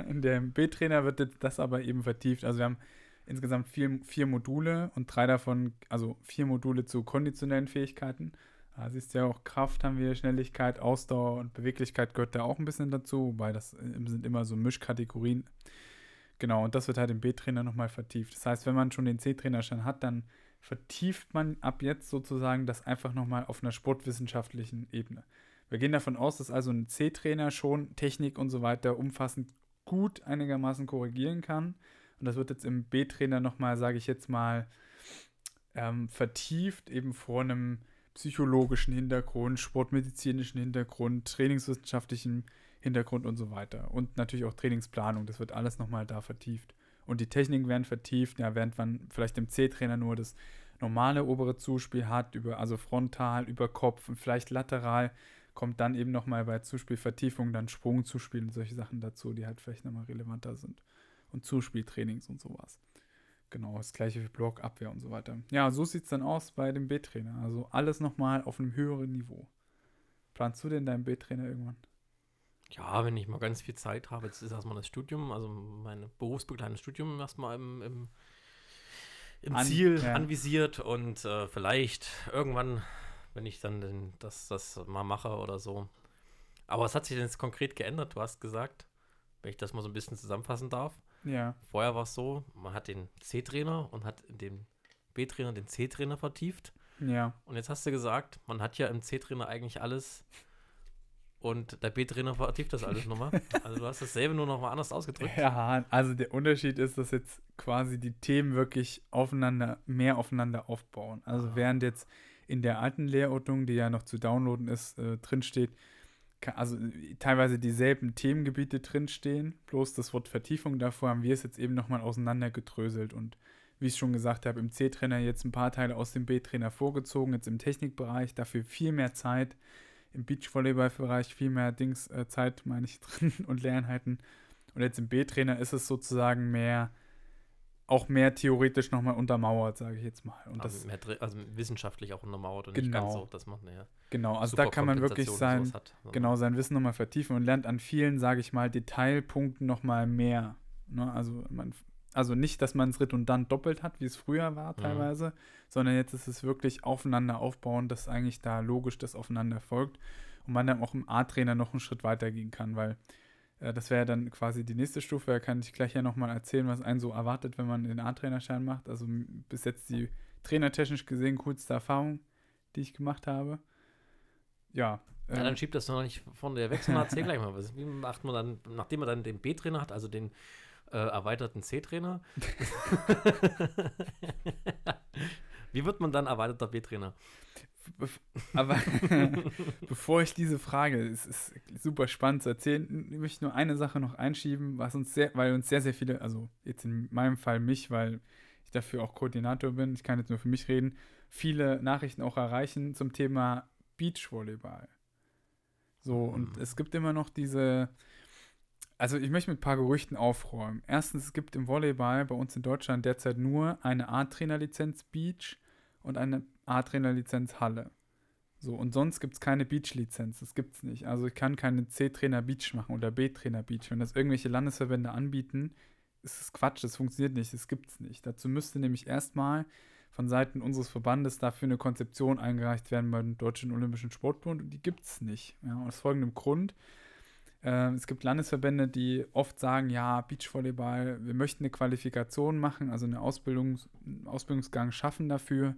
In dem B-Trainer wird das aber eben vertieft. Also wir haben insgesamt vier, vier Module und drei davon, also vier Module zu konditionellen Fähigkeiten. Da siehst du ja auch Kraft haben wir, Schnelligkeit, Ausdauer und Beweglichkeit gehört da auch ein bisschen dazu, wobei das äh, sind immer so Mischkategorien. Genau, und das wird halt im B-Trainer nochmal vertieft. Das heißt, wenn man schon den C-Trainer schon hat, dann vertieft man ab jetzt sozusagen das einfach nochmal auf einer sportwissenschaftlichen Ebene. Wir gehen davon aus, dass also ein C-Trainer schon Technik und so weiter umfassend gut einigermaßen korrigieren kann. Und das wird jetzt im B-Trainer nochmal, sage ich jetzt mal, ähm, vertieft, eben vor einem psychologischen Hintergrund, sportmedizinischen Hintergrund, trainingswissenschaftlichen Hintergrund und so weiter. Und natürlich auch Trainingsplanung, das wird alles nochmal da vertieft. Und die Techniken werden vertieft, ja, während man vielleicht im C-Trainer nur das normale obere Zuspiel hat, über, also frontal, über Kopf und vielleicht lateral, kommt dann eben nochmal bei Zuspielvertiefung dann Sprungzuspiel und solche Sachen dazu, die halt vielleicht nochmal relevanter sind. Und Zuspieltrainings und sowas. Genau, das gleiche für Blockabwehr und so weiter. Ja, so sieht es dann aus bei dem B-Trainer. Also alles nochmal auf einem höheren Niveau. Planst du denn deinen B-Trainer irgendwann? Ja, wenn ich mal ganz viel Zeit habe, jetzt ist erstmal das Studium, also mein berufsbegleitendes Studium erstmal im, im, im An, Ziel ja. anvisiert und äh, vielleicht irgendwann, wenn ich dann den, das, das mal mache oder so. Aber was hat sich denn jetzt konkret geändert? Du hast gesagt, wenn ich das mal so ein bisschen zusammenfassen darf. Ja. Vorher war es so, man hat den C-Trainer und hat in dem B-Trainer den C-Trainer vertieft. Ja. Und jetzt hast du gesagt, man hat ja im C-Trainer eigentlich alles und der B-Trainer vertieft das alles nochmal. Also du hast dasselbe nur nochmal anders ausgedrückt. Ja, also der Unterschied ist, dass jetzt quasi die Themen wirklich aufeinander, mehr aufeinander aufbauen. Also ah. während jetzt in der alten Lehrordnung, die ja noch zu downloaden ist, äh, drinsteht, also teilweise dieselben Themengebiete drinstehen, bloß das Wort Vertiefung davor haben wir es jetzt eben nochmal auseinandergedröselt und wie ich schon gesagt habe, im C-Trainer jetzt ein paar Teile aus dem B-Trainer vorgezogen, jetzt im Technikbereich, dafür viel mehr Zeit, im Beachvolleyball-Bereich viel mehr Dings, äh, Zeit, meine ich, drin und Lernheiten. Und jetzt im B-Trainer ist es sozusagen mehr, auch mehr theoretisch nochmal untermauert, sage ich jetzt mal. Und also, das, mehr, also wissenschaftlich auch untermauert und genau, nicht ganz so, dass man ja, Genau, also da kann man wirklich sein, hat, genau, sein Wissen nochmal vertiefen und lernt an vielen, sage ich mal, Detailpunkten nochmal mehr. Ne? Also man also nicht, dass man es redundant doppelt hat, wie es früher war mhm. teilweise, mhm. sondern jetzt ist es wirklich aufeinander aufbauen, dass eigentlich da logisch das aufeinander folgt und man dann auch im A-Trainer noch einen Schritt weiter gehen kann, weil das wäre dann quasi die nächste Stufe. Da kann ich gleich ja nochmal erzählen, was einen so erwartet, wenn man den A-Trainerschein macht. Also bis jetzt die trainertechnisch gesehen coolste Erfahrung, die ich gemacht habe. Ja. Ja, dann ähm, schiebt das noch nicht von der weg, sondern erzähl gleich mal was. Wie macht man dann, nachdem man dann den B-Trainer hat, also den äh, erweiterten C-Trainer. Wie wird man dann erweiterter B-Trainer? Aber bevor ich diese Frage, es ist super spannend zu erzählen, möchte ich nur eine Sache noch einschieben, was uns sehr, weil uns sehr, sehr viele, also jetzt in meinem Fall mich, weil ich dafür auch Koordinator bin, ich kann jetzt nur für mich reden, viele Nachrichten auch erreichen zum Thema Beachvolleyball. So, und mhm. es gibt immer noch diese, also ich möchte mit ein paar Gerüchten aufräumen. Erstens, es gibt im Volleyball bei uns in Deutschland derzeit nur eine A-Trainer-Lizenz Beach und eine A-Trainer-Lizenz Halle. So, und sonst gibt es keine Beach-Lizenz. Das gibt es nicht. Also ich kann keine C-Trainer Beach machen oder B-Trainer Beach. Wenn das irgendwelche Landesverbände anbieten, ist es Quatsch, das funktioniert nicht, das gibt es nicht. Dazu müsste nämlich erstmal von Seiten unseres Verbandes dafür eine Konzeption eingereicht werden beim Deutschen Olympischen Sportbund und die gibt es nicht. Ja, aus folgendem Grund. Äh, es gibt Landesverbände, die oft sagen, ja, Beachvolleyball, wir möchten eine Qualifikation machen, also eine Ausbildungs Ausbildungsgang schaffen dafür.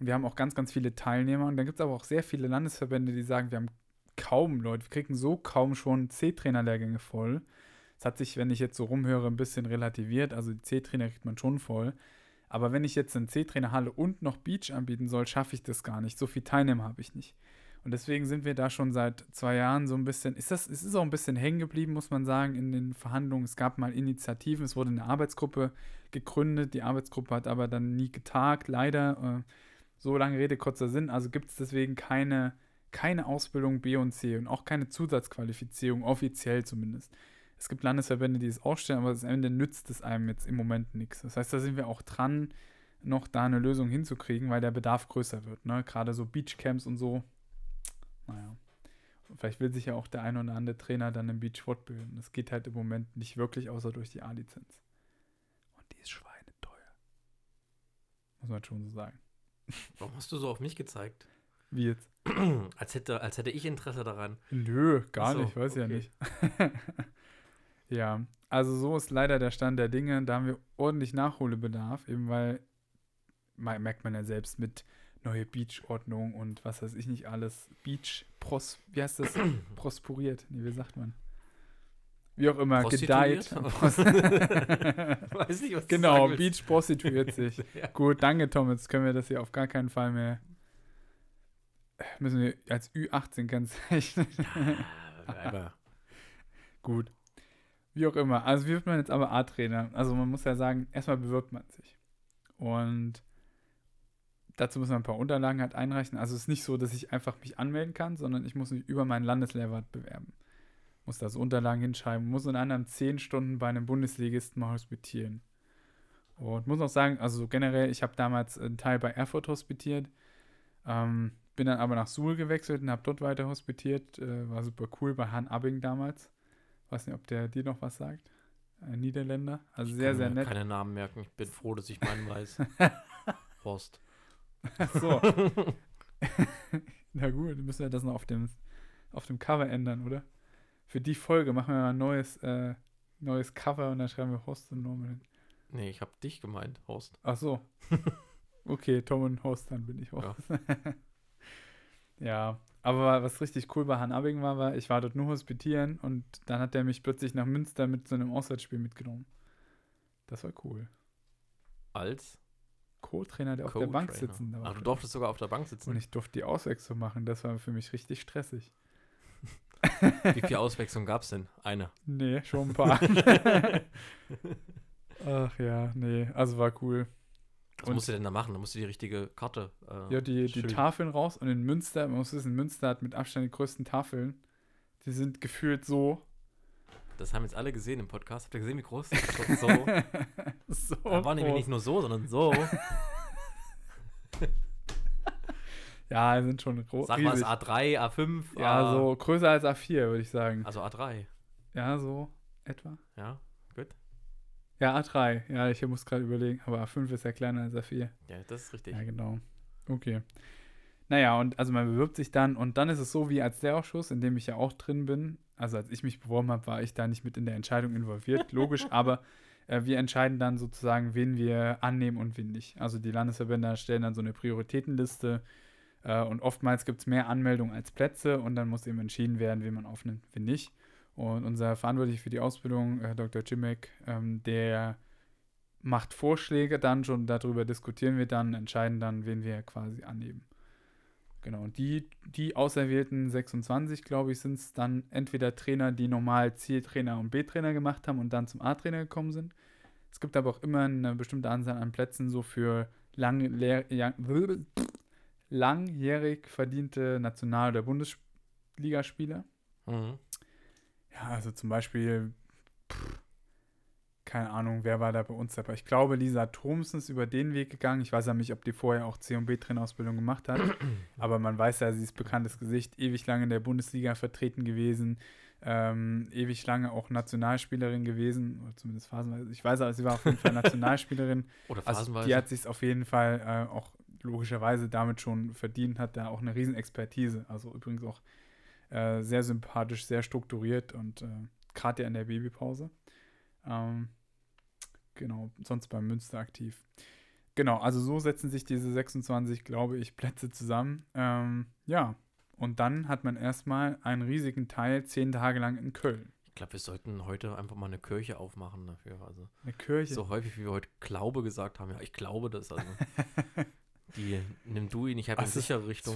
Und wir haben auch ganz, ganz viele Teilnehmer. Und dann gibt es aber auch sehr viele Landesverbände, die sagen, wir haben kaum Leute, wir kriegen so kaum schon C-Trainer-Lehrgänge voll. Das hat sich, wenn ich jetzt so rumhöre, ein bisschen relativiert. Also die C-Trainer kriegt man schon voll. Aber wenn ich jetzt einen C-Trainer Halle und noch Beach anbieten soll, schaffe ich das gar nicht. So viele Teilnehmer habe ich nicht. Und deswegen sind wir da schon seit zwei Jahren so ein bisschen, ist das, es ist auch ein bisschen hängen geblieben, muss man sagen, in den Verhandlungen. Es gab mal Initiativen, es wurde eine Arbeitsgruppe gegründet. Die Arbeitsgruppe hat aber dann nie getagt, leider. Äh, so lange Rede, kurzer Sinn. Also gibt es deswegen keine, keine Ausbildung B und C und auch keine Zusatzqualifizierung, offiziell zumindest. Es gibt Landesverbände, die es aufstellen, aber am Ende nützt es einem jetzt im Moment nichts. Das heißt, da sind wir auch dran, noch da eine Lösung hinzukriegen, weil der Bedarf größer wird. Ne? Gerade so Beachcamps und so. Naja. Vielleicht will sich ja auch der ein oder andere Trainer dann im Beach fortbilden. Das geht halt im Moment nicht wirklich, außer durch die A-Lizenz. Und die ist schweineteuer. Muss man schon so sagen. Warum hast du so auf mich gezeigt? Wie jetzt? als, hätte, als hätte ich Interesse daran. Nö, gar so, nicht, weiß okay. ja nicht. ja, also so ist leider der Stand der Dinge. Da haben wir ordentlich Nachholbedarf, eben weil, merkt man ja selbst mit neue Beach-Ordnung und was weiß ich nicht alles. Beach, pros, wie heißt das? Prosperiert. Nee, wie sagt man? Wie auch immer, gedeiht. Weiß nicht, was Genau, Beach prostituiert sich. ja. Gut, danke, Tom. Jetzt können wir das hier auf gar keinen Fall mehr. Müssen wir als Ü18 kennzeichnen. ja, Gut. Wie auch immer. Also, wie wird man jetzt aber A-Trainer? Also, man muss ja sagen, erstmal bewirbt man sich. Und dazu muss man ein paar Unterlagen halt einreichen. Also, es ist nicht so, dass ich einfach mich anmelden kann, sondern ich muss mich über meinen Landeslehrwart bewerben muss da so Unterlagen hinschreiben, muss in anderen zehn Stunden bei einem Bundesligisten mal hospitieren. Und muss auch sagen, also generell, ich habe damals einen Teil bei Erfurt hospitiert, ähm, bin dann aber nach Suhl gewechselt und habe dort weiter hospitiert. Äh, war super cool bei Han Abing damals. Weiß nicht, ob der dir noch was sagt. Ein Niederländer. Also ich sehr, sehr nett. keine Namen merken. Ich bin froh, dass ich meinen weiß. Horst. So. Na gut, dann müssen wir das noch auf dem, auf dem Cover ändern, oder? für die Folge machen wir mal ein neues, äh, neues Cover und dann schreiben wir Horst und Norman hin. Nee, ich habe dich gemeint, Horst. Ach so. okay, Tom und Horst, dann bin ich Horst. Ja. ja. aber was richtig cool bei Han Abing war, war, ich war dort nur hospitieren und dann hat er mich plötzlich nach Münster mit so einem Auswärtsspiel mitgenommen. Das war cool. Als? Co-Trainer, der Co auf der Bank sitzen darf. Ach, du durftest sogar auf der Bank sitzen. Und ich durfte die Auswechslung machen. Das war für mich richtig stressig. Wie viele Auswechslungen gab es denn? Eine? Nee, schon ein paar. Ach ja, nee, also war cool. Was und, musst du denn da machen? Da musst du die richtige Karte. Äh, ja, die, die Tafeln raus und in Münster, man muss wissen, Münster hat mit Abstand die größten Tafeln. Die sind gefühlt so. Das haben jetzt alle gesehen im Podcast. Habt ihr gesehen, wie groß? So. so da war nämlich nicht nur so, sondern so. Ja, sind schon groß. Sag mal, es A3, A5? Ja, A so größer als A4, würde ich sagen. Also A3. Ja, so etwa. Ja, gut. Ja, A3. Ja, ich muss gerade überlegen, aber A5 ist ja kleiner als A4. Ja, das ist richtig. Ja, genau. Okay. Naja, und also man bewirbt sich dann und dann ist es so wie als Lehrausschuss, in dem ich ja auch drin bin. Also als ich mich beworben habe, war ich da nicht mit in der Entscheidung involviert, logisch, aber äh, wir entscheiden dann sozusagen, wen wir annehmen und wen nicht. Also die Landesverbände stellen dann so eine Prioritätenliste äh, und oftmals gibt es mehr Anmeldungen als Plätze und dann muss eben entschieden werden, wen man aufnimmt, wen nicht. Und unser Verantwortlicher für die Ausbildung, äh, Dr. Jimek, ähm, der macht Vorschläge dann schon, darüber diskutieren wir dann, entscheiden dann, wen wir quasi annehmen. Genau, und die, die auserwählten 26, glaube ich, sind es dann entweder Trainer, die normal C-Trainer und B-Trainer gemacht haben und dann zum A-Trainer gekommen sind. Es gibt aber auch immer eine bestimmte Anzahl an Plätzen so für lang, langjährig verdiente National- oder Bundesligaspieler. Mhm. Ja, also zum Beispiel, pff, keine Ahnung, wer war da bei uns dabei. Ich glaube, Lisa Thomsen ist über den Weg gegangen. Ich weiß ja nicht, ob die vorher auch C- und B-Trainerausbildung gemacht hat. aber man weiß ja, sie ist bekanntes Gesicht, ewig lange in der Bundesliga vertreten gewesen. Ähm, ewig lange auch Nationalspielerin gewesen, oder zumindest phasenweise. Ich weiß aber, sie war auf jeden Fall Nationalspielerin. Oder Also phasenweise. die hat sich auf jeden Fall äh, auch logischerweise damit schon verdient, hat da auch eine Riesenexpertise. Also übrigens auch äh, sehr sympathisch, sehr strukturiert und äh, gerade ja in der Babypause. Ähm, genau, sonst beim Münster aktiv. Genau, also so setzen sich diese 26, glaube ich, Plätze zusammen. Ähm, ja, und dann hat man erstmal einen riesigen Teil zehn Tage lang in Köln. ich glaube, wir sollten heute einfach mal eine Kirche aufmachen dafür. Also Eine Kirche. so häufig, wie wir heute Glaube gesagt haben. Ja, ich glaube das. Also die nimm du ihn, ich habe ist- sichere Richtung.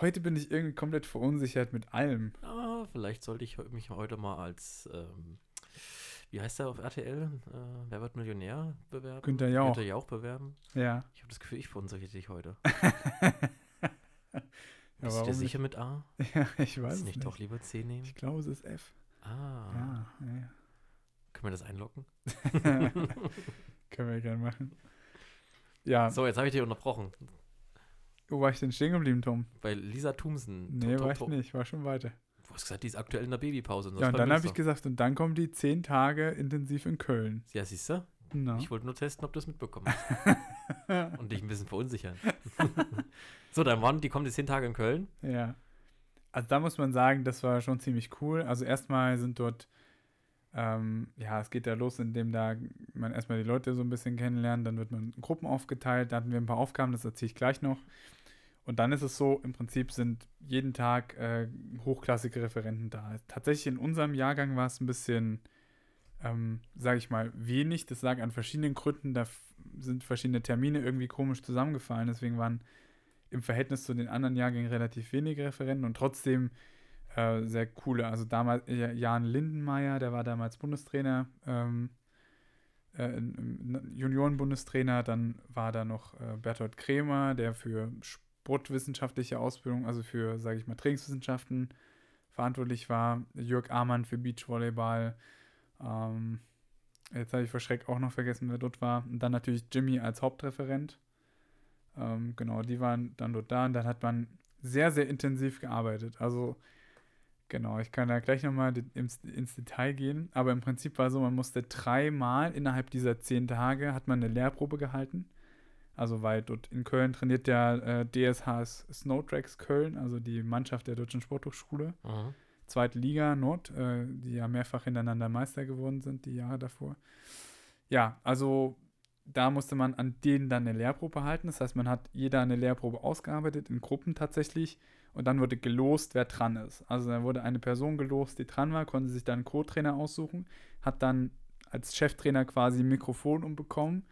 heute bin ich irgendwie komplett verunsichert mit allem. Ah, vielleicht sollte ich mich heute mal als, ähm, wie heißt der auf RTL? Äh, Wer wird Millionär bewerben? Günther Jauch. Günther Jauch bewerben. Ja. Ich habe das Gefühl, ich verunsichere dich heute. Ja, Bist du dir sicher mit A? Ja, ich weiß es nicht, nicht. doch lieber C nehmen? Ich glaube, es ist F. Ah, Ja, ja, können wir das einloggen? Können wir gerne machen. Ja, So, jetzt habe ich dich unterbrochen. wo war ich denn stehen geblieben, Tom? Bei Lisa Thumsen. Nee, To- war ich to- nicht, ich war schon weiter. Du hast gesagt, die ist aktuell in der Babypause. Ja, und dann habe ich gesagt, und dann kommen die zehn Tage intensiv in Köln. Ja, siehst du? Na. Ich wollte nur testen, ob du es mitbekommen hast. und dich ein bisschen verunsichern. so, dann waren die kommen die zehn Tage in Köln. Ja. Also da muss man sagen, das war schon ziemlich cool. Also erstmal sind dort, ähm, ja, es geht da los, indem da man erstmal die Leute so ein bisschen kennenlernt, dann wird man in Gruppen aufgeteilt, da hatten wir ein paar Aufgaben, das erzähle ich gleich noch. Und dann ist es so, im Prinzip sind jeden Tag äh, hochklassige Referenten da. Tatsächlich in unserem Jahrgang war es ein bisschen, ähm, sage ich mal, wenig. Das lag an verschiedenen Gründen. Da sind verschiedene Termine irgendwie komisch zusammengefallen. Deswegen waren im Verhältnis zu den anderen Jahrgängen relativ wenige Referenten und trotzdem äh, sehr coole. Also damals äh, Jan Lindenmeier, der war damals Bundestrainer, ähm, äh, Junioren-Bundestrainer. Dann war da noch äh, Bertolt Kremer, der für sportwissenschaftliche Ausbildung, also für, sage ich mal, Trainingswissenschaften verantwortlich war. Jörg Amann für Beachvolleyball. Ähm, jetzt habe ich vor Schreck auch noch vergessen, wer dort war. Und dann natürlich Jimmy als Hauptreferent. Ähm, genau, die waren dann dort da und dann hat man sehr, sehr intensiv gearbeitet. Also, genau, ich kann da gleich nochmal ins, ins Detail gehen. Aber im Prinzip war so, man musste dreimal innerhalb dieser zehn Tage hat man eine Lehrprobe gehalten. Also, weil dort in Köln trainiert der äh, DSH Snowtracks Köln, also die Mannschaft der Deutschen Sporthochschule. Mhm. Zweite Liga Nord, äh, die ja mehrfach hintereinander Meister geworden sind, die Jahre davor. Ja, also da musste man an denen dann eine Lehrprobe halten. Das heißt, man hat jeder eine Lehrprobe ausgearbeitet, in Gruppen tatsächlich. Und dann wurde gelost, wer dran ist. Also da wurde eine Person gelost, die dran war, konnte sich dann einen Co-Trainer aussuchen, hat dann als Cheftrainer quasi ein Mikrofon umbekommen,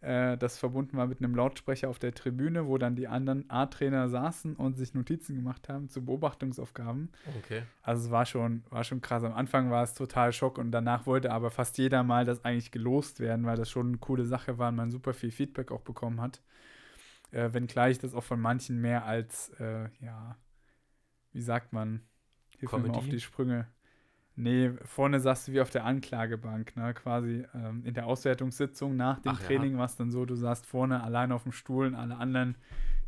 äh, das verbunden war mit einem Lautsprecher auf der Tribüne, wo dann die anderen A-Trainer saßen und sich Notizen gemacht haben zu Beobachtungsaufgaben. Okay. Also es war schon, war schon krass. Am Anfang war es total Schock und danach wollte aber fast jeder mal das eigentlich gelost werden, weil das schon eine coole Sache war und man super viel Feedback auch bekommen hat. Äh, wenngleich das auch von manchen mehr als, äh, ja, wie sagt man, hilf mir auf die Sprünge. Nee, vorne saßt du wie auf der Anklagebank, ne? Quasi ähm, in der Auswertungssitzung nach dem Ach ja. Training war es dann so, du saßt vorne allein auf dem Stuhl und alle anderen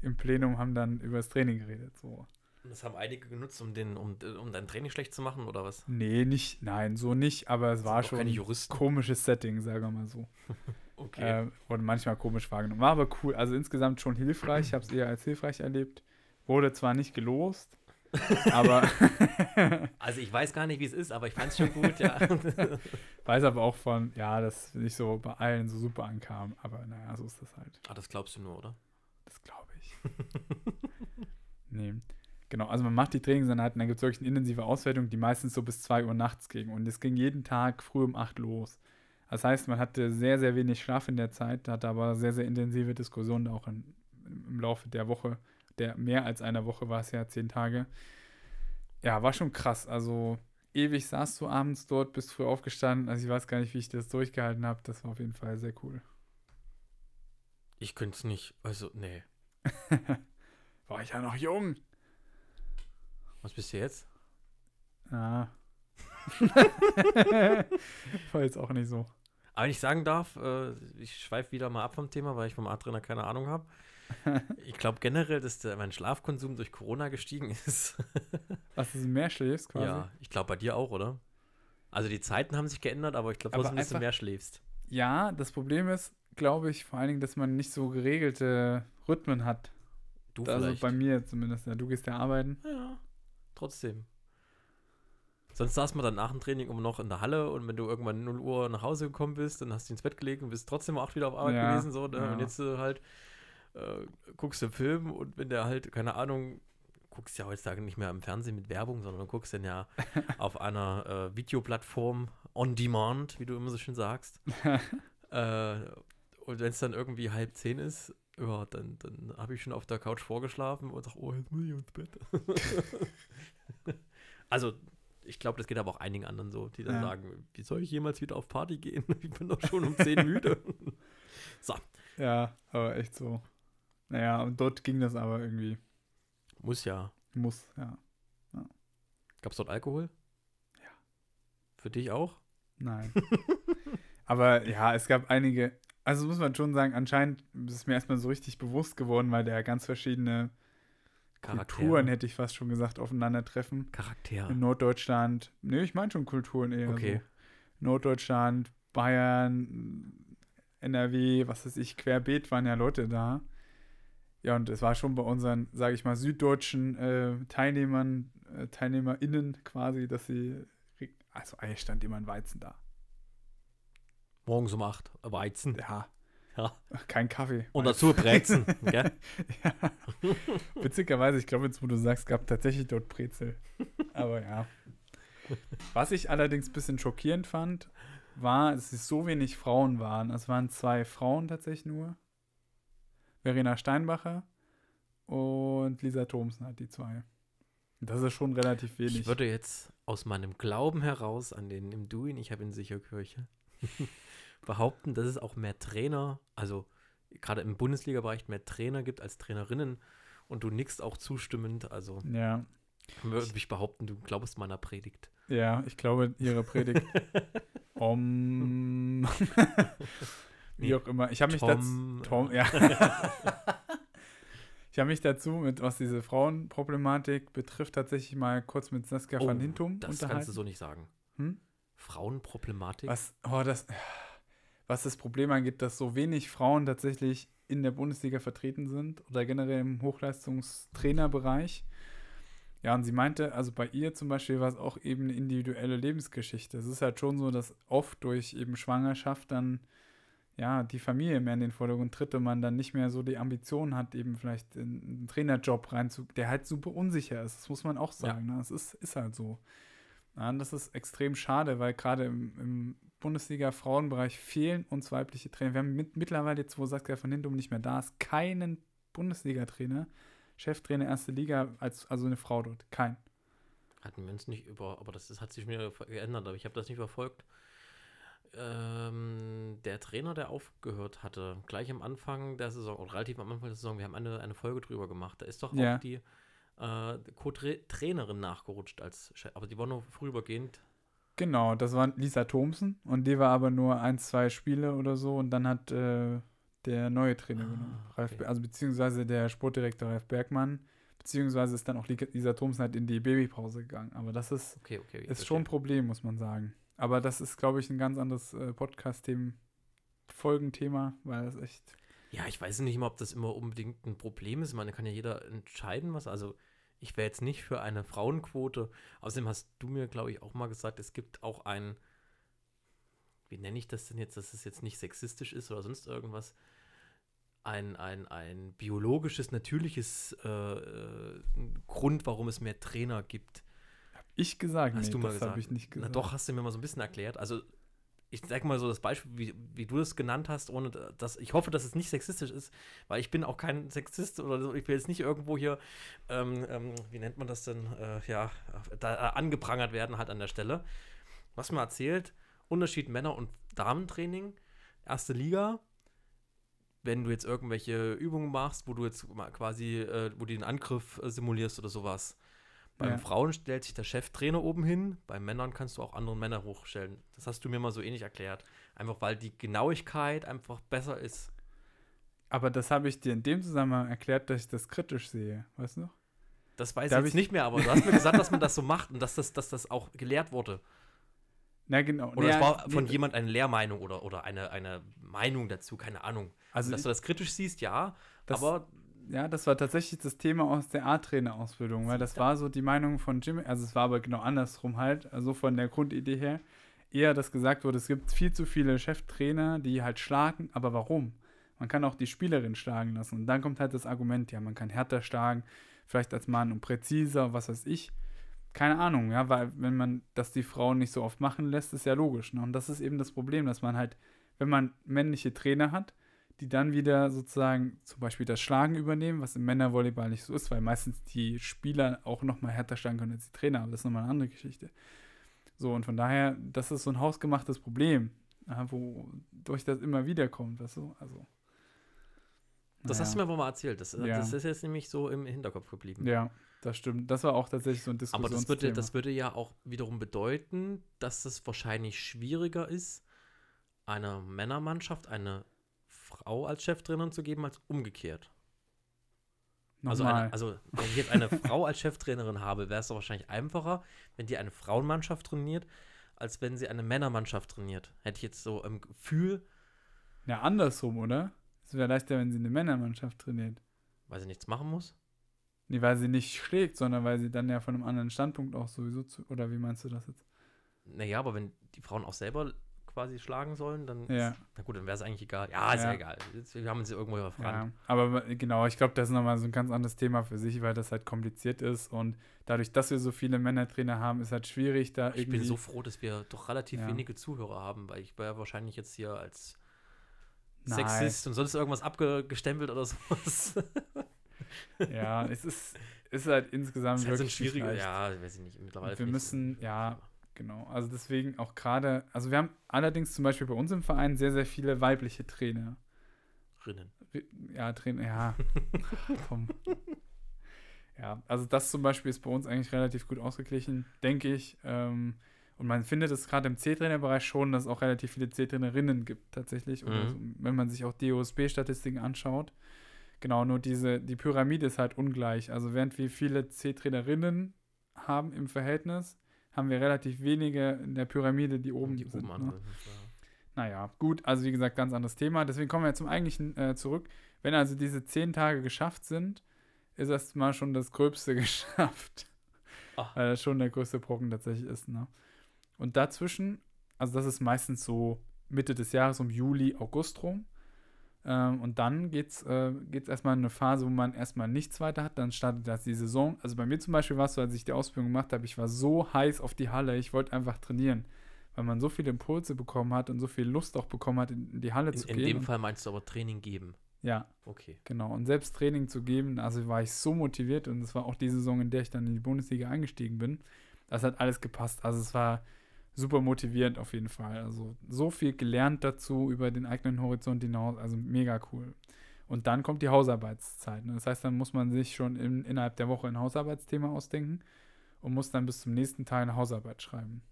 im Plenum haben dann über das Training geredet. So. Das haben einige genutzt, um, den, um, um dein Training schlecht zu machen, oder was? Nee, nicht, nein, so nicht, aber es Das war schon ein komisches Setting, sagen wir mal so. Okay. Äh, wurde manchmal komisch wahrgenommen. War aber cool, also insgesamt schon hilfreich. Ich habe es eher als hilfreich erlebt. Wurde zwar nicht gelost, aber also ich weiß gar nicht, wie es ist, aber ich fand es schon gut, ja. weiß aber auch von, ja, dass nicht so bei allen so super ankam. Aber naja, so ist das halt. ah, das glaubst du nur, oder? Das glaube ich. nee. Genau, also man macht die Trainingseinheiten, dann gibt es wirklich eine intensive Auswertung, die meistens so bis 2 Uhr nachts ging. Und es ging jeden Tag früh um 8 los. Das heißt, man hatte sehr, sehr wenig Schlaf in der Zeit, hatte aber sehr, sehr intensive Diskussionen auch in, im Laufe der Woche. Der mehr als einer Woche war es ja, zehn Tage. Ja, war schon krass. Also ewig saßt du abends dort, bist früh aufgestanden. Also ich weiß gar nicht, wie ich das durchgehalten habe. Das war auf jeden Fall sehr cool. Ich könnte es nicht. Also, nee. War ich ja noch jung. Was bist du jetzt? Ah. War jetzt auch nicht so. Aber wenn ich sagen darf, äh, ich schweife wieder mal ab vom Thema, weil ich vom A-Trainer keine Ahnung habe. Ich glaube generell, dass der, mein Schlafkonsum durch Corona gestiegen ist. Was ist mehr schläfst quasi? Ja, ich glaube bei dir auch, oder? Also die Zeiten haben sich geändert, aber ich glaube dass du einfach- mehr schläfst. Ja, das Problem ist, glaube ich, vor allen Dingen, dass man nicht so geregelte Rhythmen hat. Du Also vielleicht. bei mir zumindest. Ja, du gehst ja arbeiten. Ja, trotzdem. Sonst saß man dann nach dem Training immer noch in der Halle und wenn du irgendwann 0 Uhr nach Hause gekommen bist, dann hast du ins Bett gelegt und bist trotzdem um 8 wieder auf Arbeit Ja, gewesen. So, ne? ja. Und jetzt äh, halt äh, guckst du einen Film und wenn der halt, keine Ahnung, guckst ja heutzutage nicht mehr im Fernsehen mit Werbung, sondern du guckst dann ja auf einer äh, Videoplattform on demand, wie du immer so schön sagst. äh, und wenn es dann irgendwie halb zehn ist, ja, dann, dann habe ich schon auf der Couch vorgeschlafen und sag, oh, jetzt muss ich ins Bett. also, ich glaube, das geht aber auch einigen anderen so, die dann Ja. sagen, wie soll ich jemals wieder auf Party gehen? Ich bin doch schon um 10 müde. Ja, aber echt so. Naja, und dort ging das aber irgendwie. Muss ja. Muss, ja. Gab es dort Alkohol? Ja. Für dich auch? Nein. aber ja, es gab einige. Also muss man schon sagen, anscheinend ist es mir erstmal so richtig bewusst geworden, weil da ganz verschiedene Kulturen, hätte ich fast schon gesagt, aufeinandertreffen. Charaktere. In Norddeutschland, nee, ich meine schon Kulturen eher. Okay. So. Norddeutschland, Bayern, NRW, was weiß ich, querbeet waren ja Leute da. Ja, und es war schon bei unseren, sage ich mal, süddeutschen äh, Teilnehmern, äh, TeilnehmerInnen quasi, dass sie, also eigentlich stand immer ein Weizen da. Morgens um 8, Weizen. Ja. Ja. Kein Kaffee. Und dazu Brezen. gell? ja. Witzigerweise, ich glaube jetzt, wo du sagst, gab tatsächlich dort Brezel. Aber ja. Was ich allerdings ein bisschen schockierend fand, war, dass es so wenig Frauen waren. Es waren zwei Frauen tatsächlich nur. Verena Steinbacher und Lisa Thomsen hat die zwei. Das ist schon relativ wenig. Ich würde jetzt aus meinem Glauben heraus an den im Doing, ich habe in Sicherkirche, behaupten, dass es auch mehr Trainer, also gerade im Bundesliga-Bereich mehr Trainer gibt als Trainerinnen und du nickst auch zustimmend, also ja, würde ich behaupten, du glaubst meiner Predigt. ja, ich glaube, ihre Predigt. um, wie Nee, auch immer. Ich habe mich dazu. Tom, Tom, ja. ich habe mich dazu, mit was diese Frauenproblematik betrifft, tatsächlich mal kurz mit Saskia Oh, van Hintum das unterhalten. kannst du so nicht sagen. Hm? Frauenproblematik? Was, oh, das, was das Problem angeht, dass so wenig Frauen tatsächlich in der Bundesliga vertreten sind oder generell im Hochleistungstrainerbereich. Ja, und sie meinte, also bei ihr zum Beispiel war es auch eben eine individuelle Lebensgeschichte. Es ist halt schon so, dass oft durch eben Schwangerschaft dann ja die Familie mehr in den Vordergrund tritt und man dann nicht mehr so die Ambition hat, eben vielleicht in einen Trainerjob reinzu, der halt super unsicher ist. Das muss man auch sagen. Ne? Das ist, ist halt so. Ja, das ist extrem schade, weil gerade im, im Bundesliga-Frauenbereich fehlen uns weibliche Trainer. Wir haben mit, mittlerweile jetzt, wo Saskia von Hintum nicht mehr da ist, keinen Bundesliga-Trainer, Cheftrainer erste Liga, als, also eine Frau dort. Kein. Hatten wir uns nicht über, aber das, ist, hat sich mir geändert, aber ich habe das nicht verfolgt. Ähm, der Trainer, der aufgehört hatte, gleich am Anfang der Saison, oder relativ am Anfang der Saison, wir haben eine, eine Folge drüber gemacht, da ist doch Ja. auch die äh, Co-Trainerin nachgerutscht als Chef, aber die war nur vorübergehend. Genau, das war Lisa Thomsen und die war aber nur ein, zwei Spiele oder so und dann hat äh, der neue Trainer Ah, genommen. Ralf, okay. Also beziehungsweise der Sportdirektor Ralf Bergmann, beziehungsweise ist dann auch Li- Lisa Thomsen halt in die Babypause gegangen. Aber das ist Okay, okay. Ist schon ein. Problem, muss man sagen. Aber das ist, glaube ich, ein ganz anderes äh, Podcast-Thema, Folgenthema, weil das echt. Ja, ich weiß nicht immer, ob das immer unbedingt ein Problem ist. Ich meine, kann ja jeder entscheiden, was. Also, ich wäre jetzt nicht für eine Frauenquote. Außerdem hast du mir, glaube ich, auch mal gesagt, es gibt auch ein. Wie nenne ich das denn jetzt, dass es jetzt nicht sexistisch ist oder sonst irgendwas? Ein, ein, ein biologisches, natürliches äh, äh, Grund, warum es mehr Trainer gibt. Ich gesagt, Hast nee, du mal das habe ich nicht Na gesagt. doch, hast du mir mal so ein bisschen erklärt. Also, ich sag mal so das Beispiel, wie, wie du das genannt hast, ohne dass ich hoffe, dass es nicht sexistisch ist, weil ich bin auch kein Sexist oder so. Ich will jetzt nicht irgendwo hier, ähm, ähm, wie nennt man das denn, äh, ja, da, äh, angeprangert werden halt an der Stelle. Was mir erzählt, Unterschied Männer- und Damentraining, erste Liga, wenn du jetzt irgendwelche Übungen machst, wo du jetzt quasi, äh, wo du den Angriff äh, simulierst oder sowas. Beim Ja. Frauen stellt sich der Cheftrainer oben hin, bei Männern kannst du auch andere Männer hochstellen. Das hast du mir mal so ähnlich erklärt. Einfach weil die Genauigkeit einfach besser ist. Aber das habe ich dir in dem Zusammenhang erklärt, dass ich das kritisch sehe. Weißt du noch? Das weiß Darf ich jetzt ich- nicht mehr, aber du hast mir gesagt, dass man das so macht und dass das, dass das auch gelehrt wurde. Na, genau. Oder Ja, es war von nee, jemand eine Lehrmeinung oder, oder eine, eine Meinung dazu, keine Ahnung. Also, dass du das kritisch siehst, ja, das, aber ja, das war tatsächlich das Thema aus der A-Trainer-Ausbildung, weil das war so die Meinung von Jimmy, also es war aber genau andersrum halt, also von der Grundidee her, eher, dass gesagt wurde, es gibt viel zu viele Cheftrainer, die halt schlagen, aber warum? Man kann auch die Spielerin schlagen lassen. Und dann kommt halt das Argument, ja, man kann härter schlagen, vielleicht als Mann und präziser, was weiß ich. Keine Ahnung, ja, weil wenn man das die Frauen nicht so oft machen lässt, ist ja logisch. Ne? Und das ist eben das Problem, dass man halt, wenn man männliche Trainer hat, die dann wieder sozusagen zum Beispiel das Schlagen übernehmen, was im Männervolleyball nicht so ist, weil meistens die Spieler auch noch mal härter schlagen können als die Trainer, aber das ist nochmal eine andere Geschichte. So, und von daher, das ist so ein hausgemachtes Problem, wodurch das immer wieder kommt, weißt du? Also. das hast du mir wohl mal erzählt. Das, Ja. das ist jetzt nämlich so im Hinterkopf geblieben. Ja, das stimmt. Das war auch tatsächlich so ein Aber Diskussionsthema. das würde, das würde ja auch wiederum bedeuten, dass es wahrscheinlich schwieriger ist, einer Männermannschaft eine Frau als Cheftrainerin zu geben, als umgekehrt. Also, Nochmal. eine, also, wenn ich jetzt eine Frau als Cheftrainerin habe, wäre es doch wahrscheinlich einfacher, wenn die eine Frauenmannschaft trainiert, als wenn sie eine Männermannschaft trainiert. Hätte ich jetzt so im Gefühl, ja, andersrum, oder? Es wäre leichter, wenn sie eine Männermannschaft trainiert. weil sie nichts machen muss. Nee, weil sie nicht schlägt, sondern weil sie dann ja von einem anderen Standpunkt auch sowieso zu. Oder wie meinst du das jetzt? Naja, aber wenn die Frauen auch selber quasi schlagen sollen, dann Ja. ist, na gut, dann wäre es eigentlich egal. Ja, ist ja, Ja. egal. Jetzt, wir haben sie irgendwo Ja, verrannt. aber genau, ich glaube, das ist nochmal so ein ganz anderes Thema für sich, weil das halt kompliziert ist und dadurch, dass wir so viele Männertrainer haben, ist halt schwierig, da Ich irgendwie. bin so froh, dass wir doch relativ wenige Zuhörer haben, weil ich wäre wahrscheinlich jetzt hier als Nein. Sexist und sonst irgendwas abgestempelt oder sowas. Ja, es ist, ist halt insgesamt ist halt so ein wirklich schwieriger, ja, weiß ich nicht. Mittlerweile wir ich müssen, ein- ja, Genau, also deswegen auch gerade, also wir haben allerdings zum Beispiel bei uns im Verein sehr, sehr viele weibliche Trainer. Rinnen. Ja, Trainer, ja. Komm. Ja, also das zum Beispiel ist bei uns eigentlich relativ gut ausgeglichen, denke ich. Ähm, und man findet es gerade im C-Trainer-Bereich schon, dass es auch relativ viele C-Trainerinnen gibt tatsächlich. Oder so, Mhm. wenn man sich auch DOSB-Statistiken anschaut. Genau, nur diese, die Pyramide ist halt ungleich. Also während wir viele C-Trainerinnen haben im Verhältnis, haben wir relativ wenige in der Pyramide, die oben die sind. oben ne? Naja, gut, also wie gesagt, ganz anderes Thema. Deswegen kommen wir zum eigentlichen äh, zurück. Wenn also diese zehn Tage geschafft sind, ist erstmal schon das Gröbste geschafft. Ach. Weil das schon der größte Brocken tatsächlich ist. Ne? Und dazwischen, also das ist meistens so Mitte des Jahres, um Juli, August rum. Ähm, und dann geht es äh, geht's erstmal in eine Phase, wo man erstmal nichts weiter hat. Dann startet das die Saison. Also bei mir zum Beispiel war es so, als ich die Ausbildung gemacht habe, ich war so heiß auf die Halle, ich wollte einfach trainieren. Weil man so viele Impulse bekommen hat und so viel Lust auch bekommen hat, in, in die Halle In, zu in gehen. dem und, Fall meinst du aber Training geben. Ja, Okay. genau. Und selbst Training zu geben, also war ich so motiviert und es war auch die Saison, in der ich dann in die Bundesliga eingestiegen bin. Das hat alles gepasst. Also es war super motivierend auf jeden Fall. Also so viel gelernt dazu über den eigenen Horizont hinaus. Also mega cool. Und dann kommt die Hausarbeitszeit. Ne? Das heißt, dann muss man sich schon in, innerhalb der Woche ein Hausarbeitsthema ausdenken und muss dann bis zum nächsten Teil eine Hausarbeit schreiben.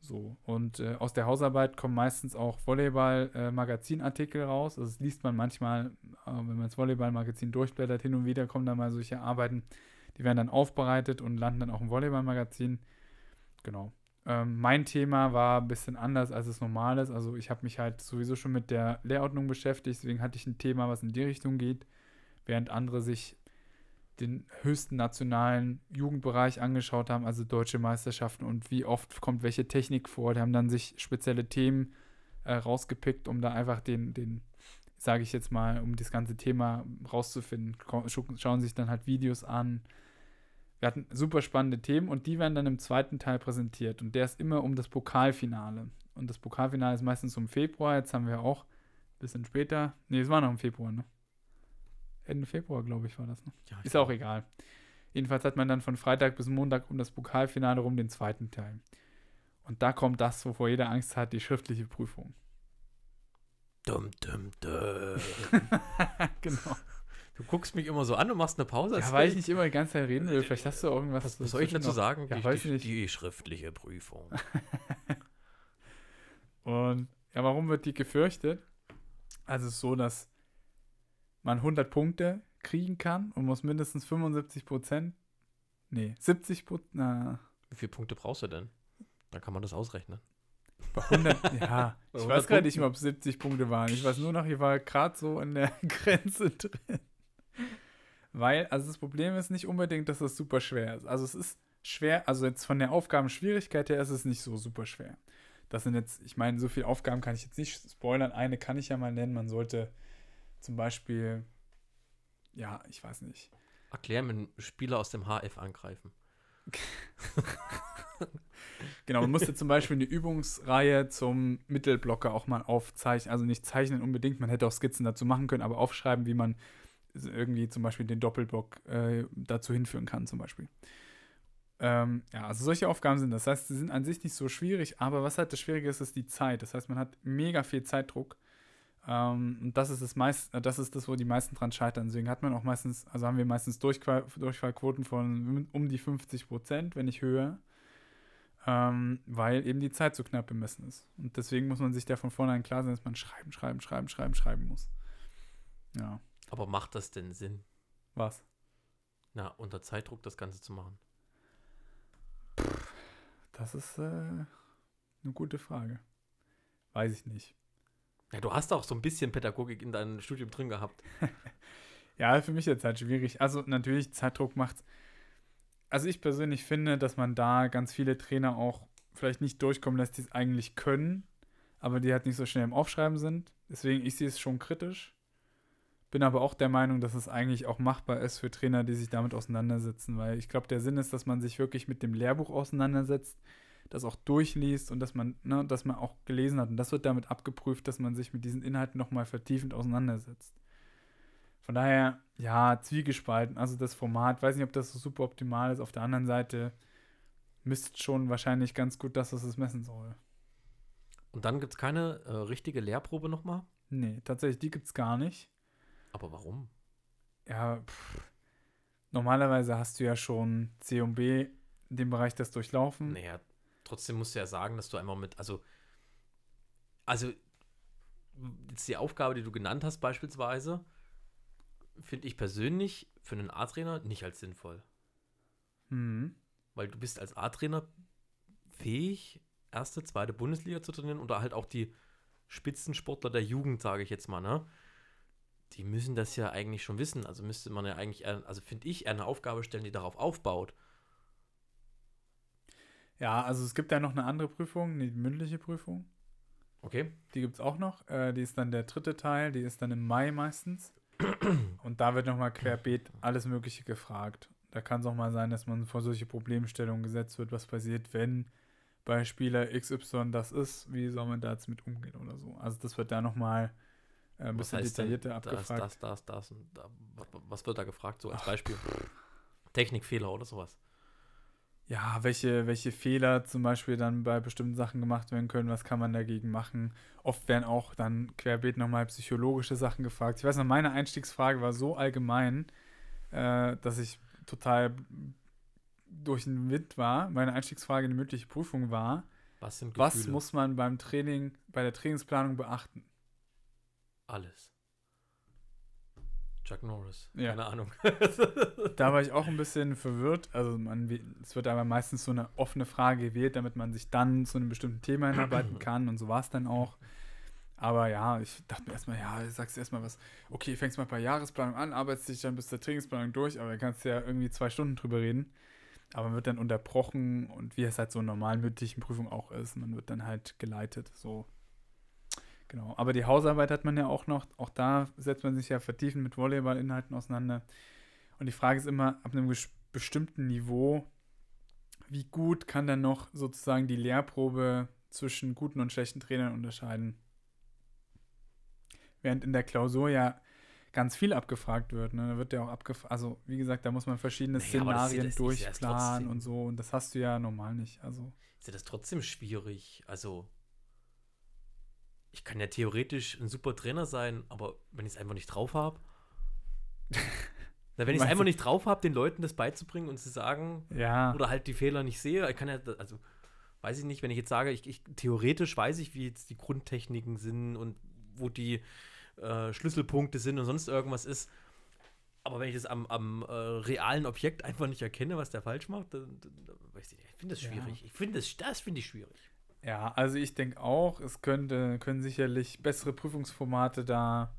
So, und äh, aus der Hausarbeit kommen meistens auch Volleyball-Magazinartikel raus. Also das liest man manchmal, äh, wenn man das Volleyball-Magazin durchblättert, hin und wieder kommen da mal solche Arbeiten, die werden dann aufbereitet und landen dann auch im Volleyball-Magazin. Genau. Ähm, mein Thema war ein bisschen anders, als es normal ist. Also ich habe mich halt sowieso schon mit der Lehrordnung beschäftigt, deswegen hatte ich ein Thema, was in die Richtung geht, während andere sich den höchsten nationalen Jugendbereich angeschaut haben, also deutsche Meisterschaften und wie oft kommt welche Technik vor. Die haben dann sich spezielle Themen äh, rausgepickt, um da einfach den, den sage ich jetzt mal, um das ganze Thema rauszufinden. Schauen sich dann halt Videos an. Wir hatten super spannende Themen und die werden dann im zweiten Teil präsentiert. Und der ist immer um das Pokalfinale. Und das Pokalfinale ist meistens im Februar. Jetzt haben wir auch ein bisschen später. Nee, es war noch im Februar, ne? Ende Februar, glaube ich, war das, ne? Ja, Ist auch egal. Jedenfalls hat man dann von Freitag bis Montag um das Pokalfinale rum den zweiten Teil. Und da kommt das, wovor jeder Angst hat, die schriftliche Prüfung. Dum, dum, dum. genau. Du guckst mich immer so an und machst eine Pause. Ja, weil ich nicht immer die ganze Zeit reden will. Vielleicht hast du irgendwas. Was, was soll ich dazu noch. sagen? Ja, die, ich nicht. die schriftliche Prüfung. Und Ja, warum wird die gefürchtet? Also es ist so, dass man 100 Punkte kriegen kann und muss mindestens 75 Prozent, nee, 70 Prozent, Wie viele Punkte brauchst du denn? Dann kann man das ausrechnen. bei 100, ja, Bei ich 100 weiß gerade nicht mehr, ob es 70 Punkte waren. Ich weiß nur noch, ich war gerade so an der Grenze drin. Weil, also das Problem ist nicht unbedingt, dass es super schwer ist. Also es ist schwer, also jetzt von der Aufgabenschwierigkeit her ist es nicht so super schwer. Das sind jetzt, ich meine, so viele Aufgaben kann ich jetzt nicht spoilern. Eine kann ich ja mal nennen. Man sollte zum Beispiel, ja, ich weiß nicht. Erklär mir einen Spieler aus dem HF angreifen. Genau, man musste zum Beispiel eine Übungsreihe zum Mittelblocker auch mal aufzeichnen. Also nicht zeichnen unbedingt, man hätte auch Skizzen dazu machen können, aber aufschreiben, wie man irgendwie zum Beispiel den Doppelblock äh, dazu hinführen kann, zum Beispiel. Ähm, ja, also solche Aufgaben sind das. Das heißt, sie sind an sich nicht so schwierig, aber was halt das Schwierige ist, ist die Zeit. Das heißt, man hat mega viel Zeitdruck. Ähm, und das ist das meist, äh, das ist das, wo die meisten dran scheitern. Deswegen hat man auch meistens, also haben wir meistens Durchfall, Durchfallquoten von um die 50 Prozent, wenn nicht höher. Ähm, weil eben die Zeit so knapp bemessen ist. Und deswegen muss man sich da von vornherein klar sein, dass man schreiben, schreiben, schreiben, schreiben, schreiben muss. Ja. Aber macht das denn Sinn, Was? na, unter Zeitdruck das Ganze zu machen? Das ist äh, eine gute Frage. Weiß ich nicht. Ja, du hast auch so ein bisschen Pädagogik in deinem Studium drin gehabt. Ja, für mich jetzt halt schwierig. Also natürlich, Zeitdruck macht's. Also ich persönlich finde, dass man da ganz viele Trainer auch vielleicht nicht durchkommen lässt, die es eigentlich können, aber die halt nicht so schnell im Aufschreiben sind. Deswegen, ich sehe es schon kritisch. Bin aber auch der Meinung, dass es eigentlich auch machbar ist für Trainer, die sich damit auseinandersetzen, weil ich glaube, der Sinn ist, dass man sich wirklich mit dem Lehrbuch auseinandersetzt, das auch durchliest und dass man, ne, dass man auch gelesen hat. Und das wird damit abgeprüft, dass man sich mit diesen Inhalten nochmal vertiefend auseinandersetzt. Von daher, ja, zwiegespalten. Also das Format, weiß nicht, ob das so super optimal ist. Auf der anderen Seite misst schon wahrscheinlich ganz gut, dass es es messen soll. Und dann gibt es keine äh, richtige Lehrprobe nochmal. Nee, tatsächlich, die gibt es gar nicht. Aber warum? Ja, pff. normalerweise hast du ja schon C und B in dem Bereich das durchlaufen. Naja, trotzdem musst du ja sagen, dass du einmal mit, also, also, jetzt die Aufgabe, die du genannt hast, beispielsweise, finde ich persönlich für einen A-Trainer nicht als sinnvoll. Mhm. Weil du bist als A-Trainer fähig, erste, zweite Bundesliga zu trainieren oder halt auch die Spitzensportler der Jugend, sage ich jetzt mal, ne? Die müssen das ja eigentlich schon wissen. Also müsste man ja eigentlich, also finde ich, eine Aufgabe stellen, die darauf aufbaut. Ja, also es gibt ja noch eine andere Prüfung, eine mündliche Prüfung. Okay? Die gibt es auch noch. Äh, die ist dann der dritte Teil, die ist dann im Mai meistens. Und da wird nochmal querbeet alles Mögliche gefragt. Da kann es auch mal sein, dass man vor solche Problemstellungen gesetzt wird, was passiert, wenn bei Spieler XY das ist, wie soll man da jetzt mit umgehen oder so. Also das wird da nochmal äh, ein Was bisschen denn detaillierter das, abgefragt. das, das, das und da, wa- wa- was wird da gefragt, so als Beispiel? Technikfehler oder sowas. Ja, welche, welche Fehler zum Beispiel dann bei bestimmten Sachen gemacht werden können, was kann man dagegen machen. Oft werden auch dann querbeet nochmal psychologische Sachen gefragt. Ich weiß noch, meine Einstiegsfrage war so allgemein, äh, dass ich total durch den Wind war. Meine Einstiegsfrage in die mündliche Prüfung war, Was was muss man beim Training, bei der Trainingsplanung beachten? Alles. Chuck Norris. Ja. Keine Ahnung. Da war ich auch ein bisschen verwirrt. Also man, es wird aber meistens so eine offene Frage gewählt, damit man sich dann zu einem bestimmten Thema hinarbeiten kann. Und so war es dann auch. Aber ja, ich dachte mir erstmal, ja, sagst du erstmal was, okay, fängst mal bei Jahresplanung an, arbeitest dich dann bis zur Trainingsplanung durch, aber da kannst du ja irgendwie zwei Stunden drüber reden. Aber man wird dann unterbrochen und wie es halt so in normalen mündlichen Prüfungen auch ist, man wird dann halt geleitet, so. Genau. Aber die Hausarbeit hat man ja auch noch, auch da setzt man sich ja vertiefend mit Volleyballinhalten auseinander. Und die Frage ist immer, ab einem bestimmten Niveau, wie gut kann dann noch sozusagen die Lehrprobe zwischen guten und schlechten Trainern unterscheiden? Während in der Klausur ja ganz viel abgefragt wird. Ne? Da wird ja auch abgefragt, also wie gesagt, da muss man verschiedene Naja, Szenarien durchplanen und so. Und das hast du ja normal nicht. Also, ist ja das trotzdem schwierig. Also, ich kann ja theoretisch ein super Trainer sein, aber wenn ich es einfach nicht drauf habe. Wenn ich es einfach nicht drauf habe, den Leuten das beizubringen und zu sagen, ja. oder halt die Fehler nicht sehe, ich kann ja, also, weiß ich nicht, wenn ich jetzt sage, ich, ich theoretisch weiß ich, wie jetzt die Grundtechniken sind und wo die äh, Schlüsselpunkte sind und sonst irgendwas ist. Aber wenn ich das am, am äh, realen Objekt einfach nicht erkenne, was der falsch macht, dann, dann, dann weiß ich nicht. Ich finde das schwierig. Ja. Ich finde das, das finde ich schwierig. Ja, also ich denke auch, es könnte, können sicherlich bessere Prüfungsformate da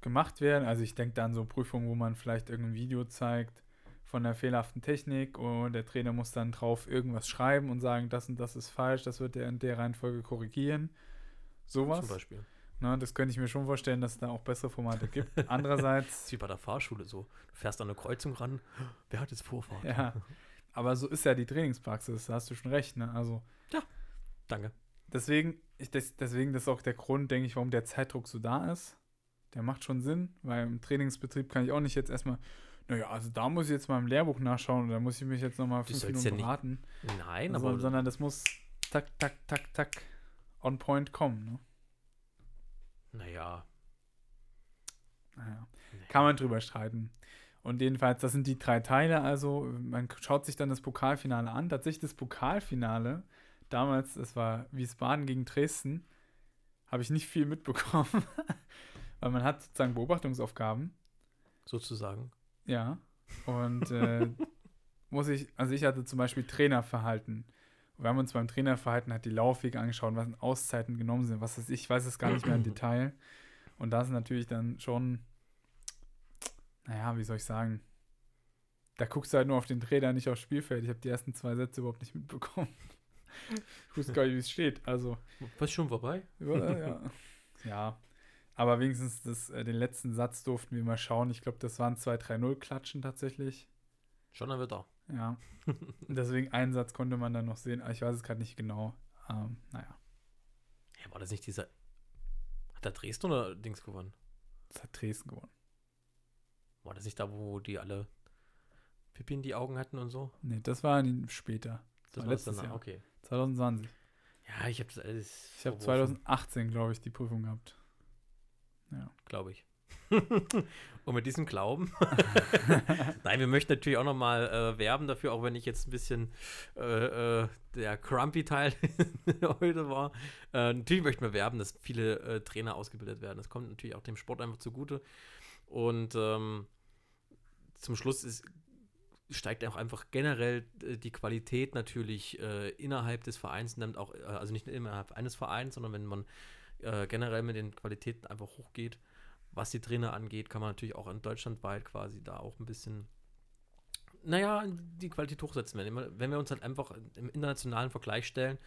gemacht werden. Also ich denke da an so Prüfungen, wo man vielleicht irgendein Video zeigt von der fehlerhaften Technik und der Trainer muss dann drauf irgendwas schreiben und sagen, das und das ist falsch, das wird er in der Reihenfolge korrigieren. Sowas. Zum Beispiel. Na, das könnte ich mir schon vorstellen, dass es da auch bessere Formate gibt. Andererseits. wie bei der Fahrschule so. Du fährst an eine Kreuzung ran. Wer hat jetzt Vorfahrt? Ja. Aber so ist ja die Trainingspraxis, da hast du schon recht, ne? Also. Ja. Danke. Deswegen, ich, das, deswegen das ist auch der Grund, denke ich, warum der Zeitdruck so da ist. Der macht schon Sinn, weil im Trainingsbetrieb kann ich auch nicht jetzt erstmal, naja, also da muss ich jetzt mal im Lehrbuch nachschauen und da muss ich mich jetzt nochmal fünf Minuten ja beraten. Nein, also, aber. Sondern das muss tak, tak, tak, tak on point kommen, ne? Naja. Naja. Kann man drüber streiten. Und jedenfalls, das sind die drei Teile. Also, man schaut sich dann das Pokalfinale an. Tatsächlich das Pokalfinale, damals, es war Wiesbaden gegen Dresden, habe ich nicht viel mitbekommen. Weil man hat sozusagen Beobachtungsaufgaben. Sozusagen. Ja. Und äh, muss ich, also ich hatte zum Beispiel Trainerverhalten. Wir haben uns beim Trainerverhalten halt die Laufwege angeschaut, was in Auszeiten genommen sind, was ist, ich weiß es gar nicht mehr im Detail. Und da ist natürlich dann schon, naja, wie soll ich sagen, da guckst du halt nur auf den Trainer, nicht aufs Spielfeld. Ich habe die ersten zwei Sätze überhaupt nicht mitbekommen. Ich wusste gar nicht, wie es steht. Also. Was schon vorbei? Ja, ja. ja. Aber wenigstens das, äh, den letzten Satz durften wir mal schauen. Ich glaube, das waren 2-3-0 Klatschen tatsächlich. Schon ein Wetter. Ja. Deswegen einen Satz konnte man dann noch sehen. Ich weiß es gerade nicht genau. Ähm, naja. Ja, war das nicht dieser. Hat der Dresden oder Dings gewonnen? Das hat Dresden gewonnen. War das nicht da, wo die alle Pipi in die Augen hatten und so? Nee, das war später. Das, das war letztes Jahr. Okay. 2020. Ja, ich habe das alles. Ich habe 2018, glaube ich, die Prüfung gehabt. Ja. Glaube ich. und mit diesem Glauben. Nein, wir möchten natürlich auch nochmal äh, werben dafür, auch wenn ich jetzt ein bisschen äh, äh, der Crumpy-Teil heute war. Äh, natürlich möchten wir werben, dass viele äh, Trainer ausgebildet werden. Das kommt natürlich auch dem Sport einfach zugute. Und ähm, zum Schluss ist, steigt auch einfach generell äh, die Qualität natürlich innerhalb des Vereins, nimmt auch, also nicht innerhalb eines Vereins, sondern wenn man generell mit den Qualitäten einfach hochgeht was die Trainer angeht, kann man natürlich auch in Deutschland weit quasi da auch ein bisschen, naja, die Qualität hochsetzen. Wenn, wenn wir uns halt einfach im internationalen Vergleich stellen,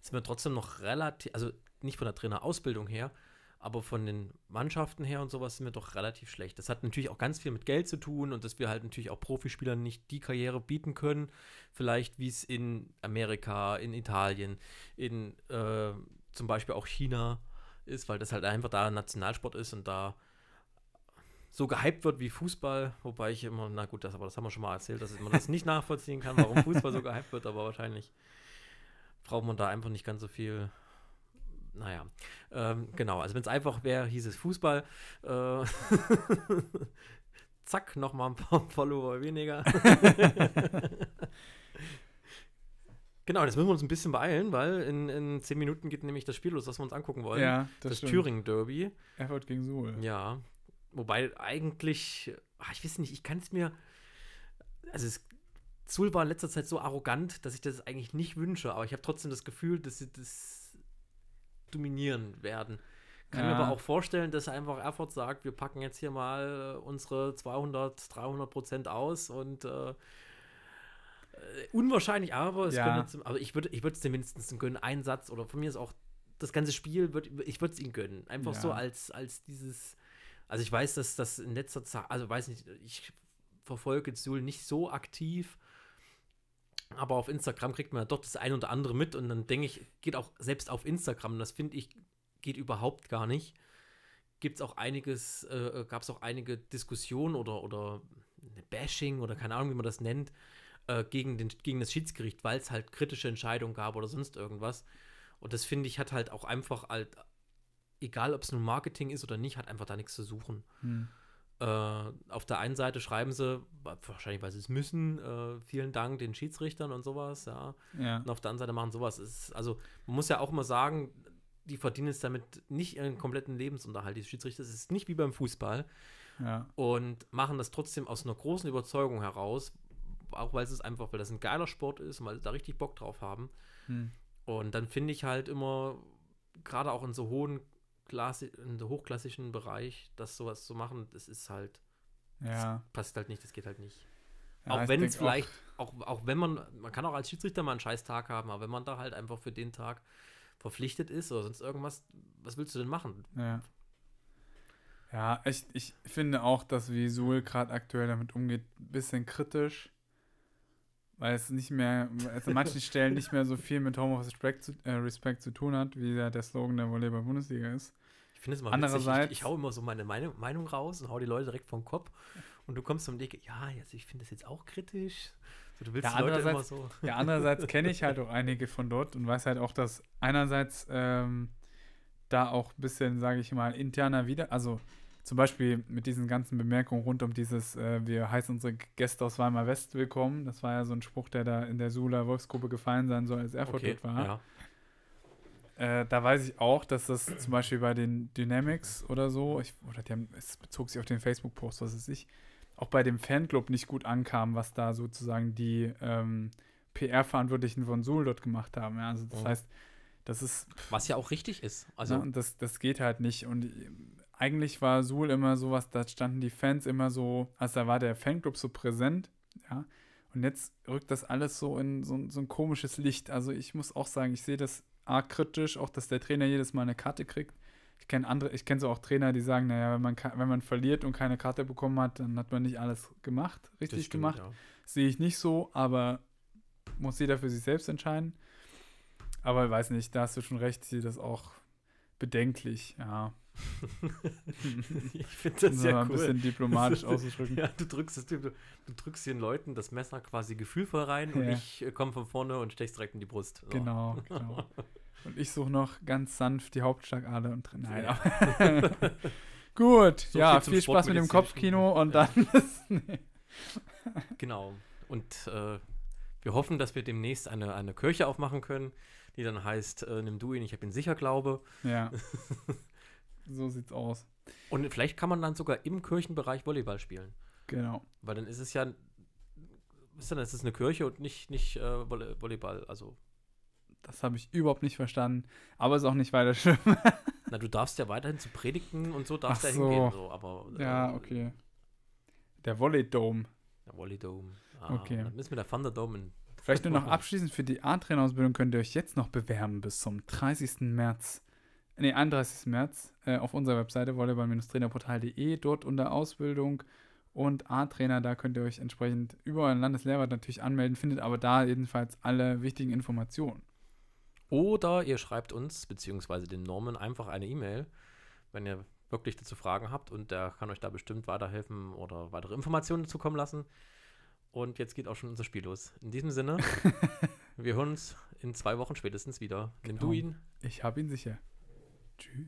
sind wir trotzdem noch relativ, also nicht von der Trainerausbildung her, aber von den Mannschaften her und sowas sind wir doch relativ schlecht. Das hat natürlich auch ganz viel mit Geld zu tun und dass wir halt natürlich auch Profispielern nicht die Karriere bieten können, vielleicht wie es in Amerika, in Italien, in äh, zum Beispiel auch China ist, weil das halt einfach da Nationalsport ist und da so gehypt wird wie Fußball, wobei ich immer, na gut, das, aber das haben wir schon mal erzählt, dass man das nicht nachvollziehen kann, warum Fußball so gehypt wird, aber wahrscheinlich braucht man da einfach nicht ganz so viel. Naja, ähm, genau, also wenn es einfach wäre, hieß es Fußball. Äh, zack, nochmal ein paar Follower weniger. Genau, jetzt müssen wir uns ein bisschen beeilen, weil in, in zehn Minuten geht nämlich das Spiel los, das wir uns angucken wollen. Ja, das, das Thüringen-Derby. Erfurt gegen Suhl. Ja, wobei eigentlich, ach, ich weiß nicht, ich kann es mir, also es, Suhl war in letzter Zeit so arrogant, dass ich das eigentlich nicht wünsche, aber ich habe trotzdem das Gefühl, dass sie das dominieren werden. Kann ja. mir aber auch vorstellen, dass einfach Erfurt sagt, wir packen jetzt hier mal unsere 200, 300 Prozent aus und äh, äh, unwahrscheinlich, aber es ja. könnte, aber ich würde ich es dir mindestens gönnen, einen Satz oder von mir ist auch das ganze Spiel, würd, ich würde es ihm gönnen. Einfach ja. so als, als dieses, also ich weiß, dass das in letzter Zeit, also weiß nicht, ich verfolge Zul nicht so aktiv, aber auf Instagram kriegt man ja doch das ein oder andere mit und dann denke ich, geht auch selbst auf Instagram, das finde ich, geht überhaupt gar nicht. Gibt es auch einiges, äh, gab es auch einige Diskussionen oder, oder Bashing oder keine Ahnung, wie man das nennt, äh, gegen, den, gegen das Schiedsgericht, weil es halt kritische Entscheidungen gab oder sonst irgendwas. Und das finde ich hat halt auch einfach halt, egal ob es nun Marketing ist oder nicht, hat einfach da nichts zu suchen. Hm. Äh, auf der einen Seite schreiben sie, wahrscheinlich weil sie es müssen, äh, vielen Dank den Schiedsrichtern und sowas, ja. Ja. Und auf der anderen Seite machen sowas. Es ist, also man muss ja auch immer sagen, die verdienen jetzt damit nicht ihren kompletten Lebensunterhalt, die Schiedsrichter. Es ist nicht wie beim Fußball Ja. und machen das trotzdem aus einer großen Überzeugung heraus, auch weil es einfach, weil das ein geiler Sport ist und weil sie da richtig Bock drauf haben. Hm. Und dann finde ich halt immer, gerade auch in so hohen hochklassischen Bereich, das sowas zu machen, das ist halt, Ja. passt halt nicht, das geht halt nicht. Ja, auch wenn es vielleicht, auch, auch wenn man, man kann auch als Schiedsrichter mal einen scheiß Tag haben, aber wenn man da halt einfach für den Tag verpflichtet ist oder sonst irgendwas, was willst du denn machen? Ja. Ja, ich, ich finde auch, dass wie Suhl gerade aktuell damit umgeht, ein bisschen kritisch. Weil es nicht mehr, es an manchen Stellen nicht mehr so viel mit Home of Respect zu, äh, Respect zu tun hat, wie ja der Slogan der Volleyball-Bundesliga ist. Ich finde es mal Andererseits- ich, ich hau immer so meine Meinung, Meinung raus und hau die Leute direkt vom Kopf und du kommst um die Ecke, ja, jetzt, ich finde das jetzt auch kritisch. So, du willst Ja, die Leute immer so. Ja, andererseits kenne ich halt auch einige von dort und weiß halt auch, dass einerseits ähm, da auch ein bisschen, sage ich mal, interner wieder, also zum Beispiel mit diesen ganzen Bemerkungen rund um dieses, äh, wir heißen unsere Gäste aus Weimar West willkommen. Das war ja so ein Spruch, der da in der Sula Wolfsgruppe gefallen sein soll, als Erfurt Okay, war. ja. Äh, da weiß ich auch, dass das zum Beispiel bei den Dynamics oder so, ich, oder die haben, es bezog sich auf den Facebook-Post, was weiß ich, auch bei dem Fanclub nicht gut ankam, was da sozusagen die ähm, PR-Verantwortlichen von Suhl dort gemacht haben. Ja, also das Mhm. heißt, das ist, Was ja auch richtig ist. Also, ne, und das, das geht halt nicht. Und eigentlich war Suhl immer sowas, da standen die Fans immer so, also da war der Fanclub so präsent, ja. Und jetzt rückt das alles so in so, ein- so ein komisches Licht. Also ich muss auch sagen, ich sehe das arg kritisch, auch dass der Trainer jedes Mal eine Karte kriegt. Ich kenne andere, ich kenne so auch Trainer, die sagen, naja, wenn man, wenn man verliert und keine Karte bekommen hat, dann hat man nicht alles gemacht, richtig stimmt, gemacht. ja. Sehe ich nicht so, aber muss jeder für sich selbst entscheiden. Aber ich weiß nicht, da hast du schon recht, ich sehe das auch bedenklich, ja. ich finde das sehr ein cool. bisschen diplomatisch auszudrücken. Ja, du drückst, es, du, du drückst den Leuten das Messer quasi gefühlvoll rein und Ja. ich äh, komme von vorne und stech's direkt in die Brust. So. Genau, genau. Und ich suche noch ganz sanft die Hauptschlagader und drin. Nein, Ja. Gut, So ja, viel viel Spaß mit dem. Kopfkino und dann ist, nee. Genau. Und äh, wir hoffen, dass wir demnächst eine, eine Kirche aufmachen können, die dann heißt, äh, nimm du ihn, ich habe ihn sicher glaube. Ja. So sieht's aus. Und vielleicht kann man dann sogar im Kirchenbereich Volleyball spielen. Genau. Weil dann ist es ja, ist dann, ist es eine Kirche und nicht, nicht äh, Volley- Volleyball. Also, Das habe ich überhaupt nicht verstanden. Aber ist auch nicht weiter schlimm. na, du darfst ja weiterhin zu Predigten und so darfst Ach ja so. hingehen. So, aber, äh, ja, okay. Der Volley Dome. Der Volleydome. Ah, Okay. Dann müssen wir der Thunderdome in Vielleicht nur noch abschließend für die A-Trainerausbildung könnt ihr euch jetzt noch bewerben bis zum 30. März. Nee, 31. März äh, auf unserer Webseite volleyball-trainerportal.de, dort unter Ausbildung und A-Trainer, da könnt ihr euch entsprechend über euren Landeslehrwart natürlich anmelden, findet aber da jedenfalls alle wichtigen Informationen. Oder ihr schreibt uns, beziehungsweise den Norman, einfach eine E-Mail, wenn ihr wirklich dazu Fragen habt und der kann euch da bestimmt weiterhelfen oder weitere Informationen zukommen lassen. Und jetzt geht auch schon unser Spiel los. In diesem Sinne, wir hören uns in zwei Wochen spätestens wieder. Nimm du ihn. Ich habe ihn sicher. 剧。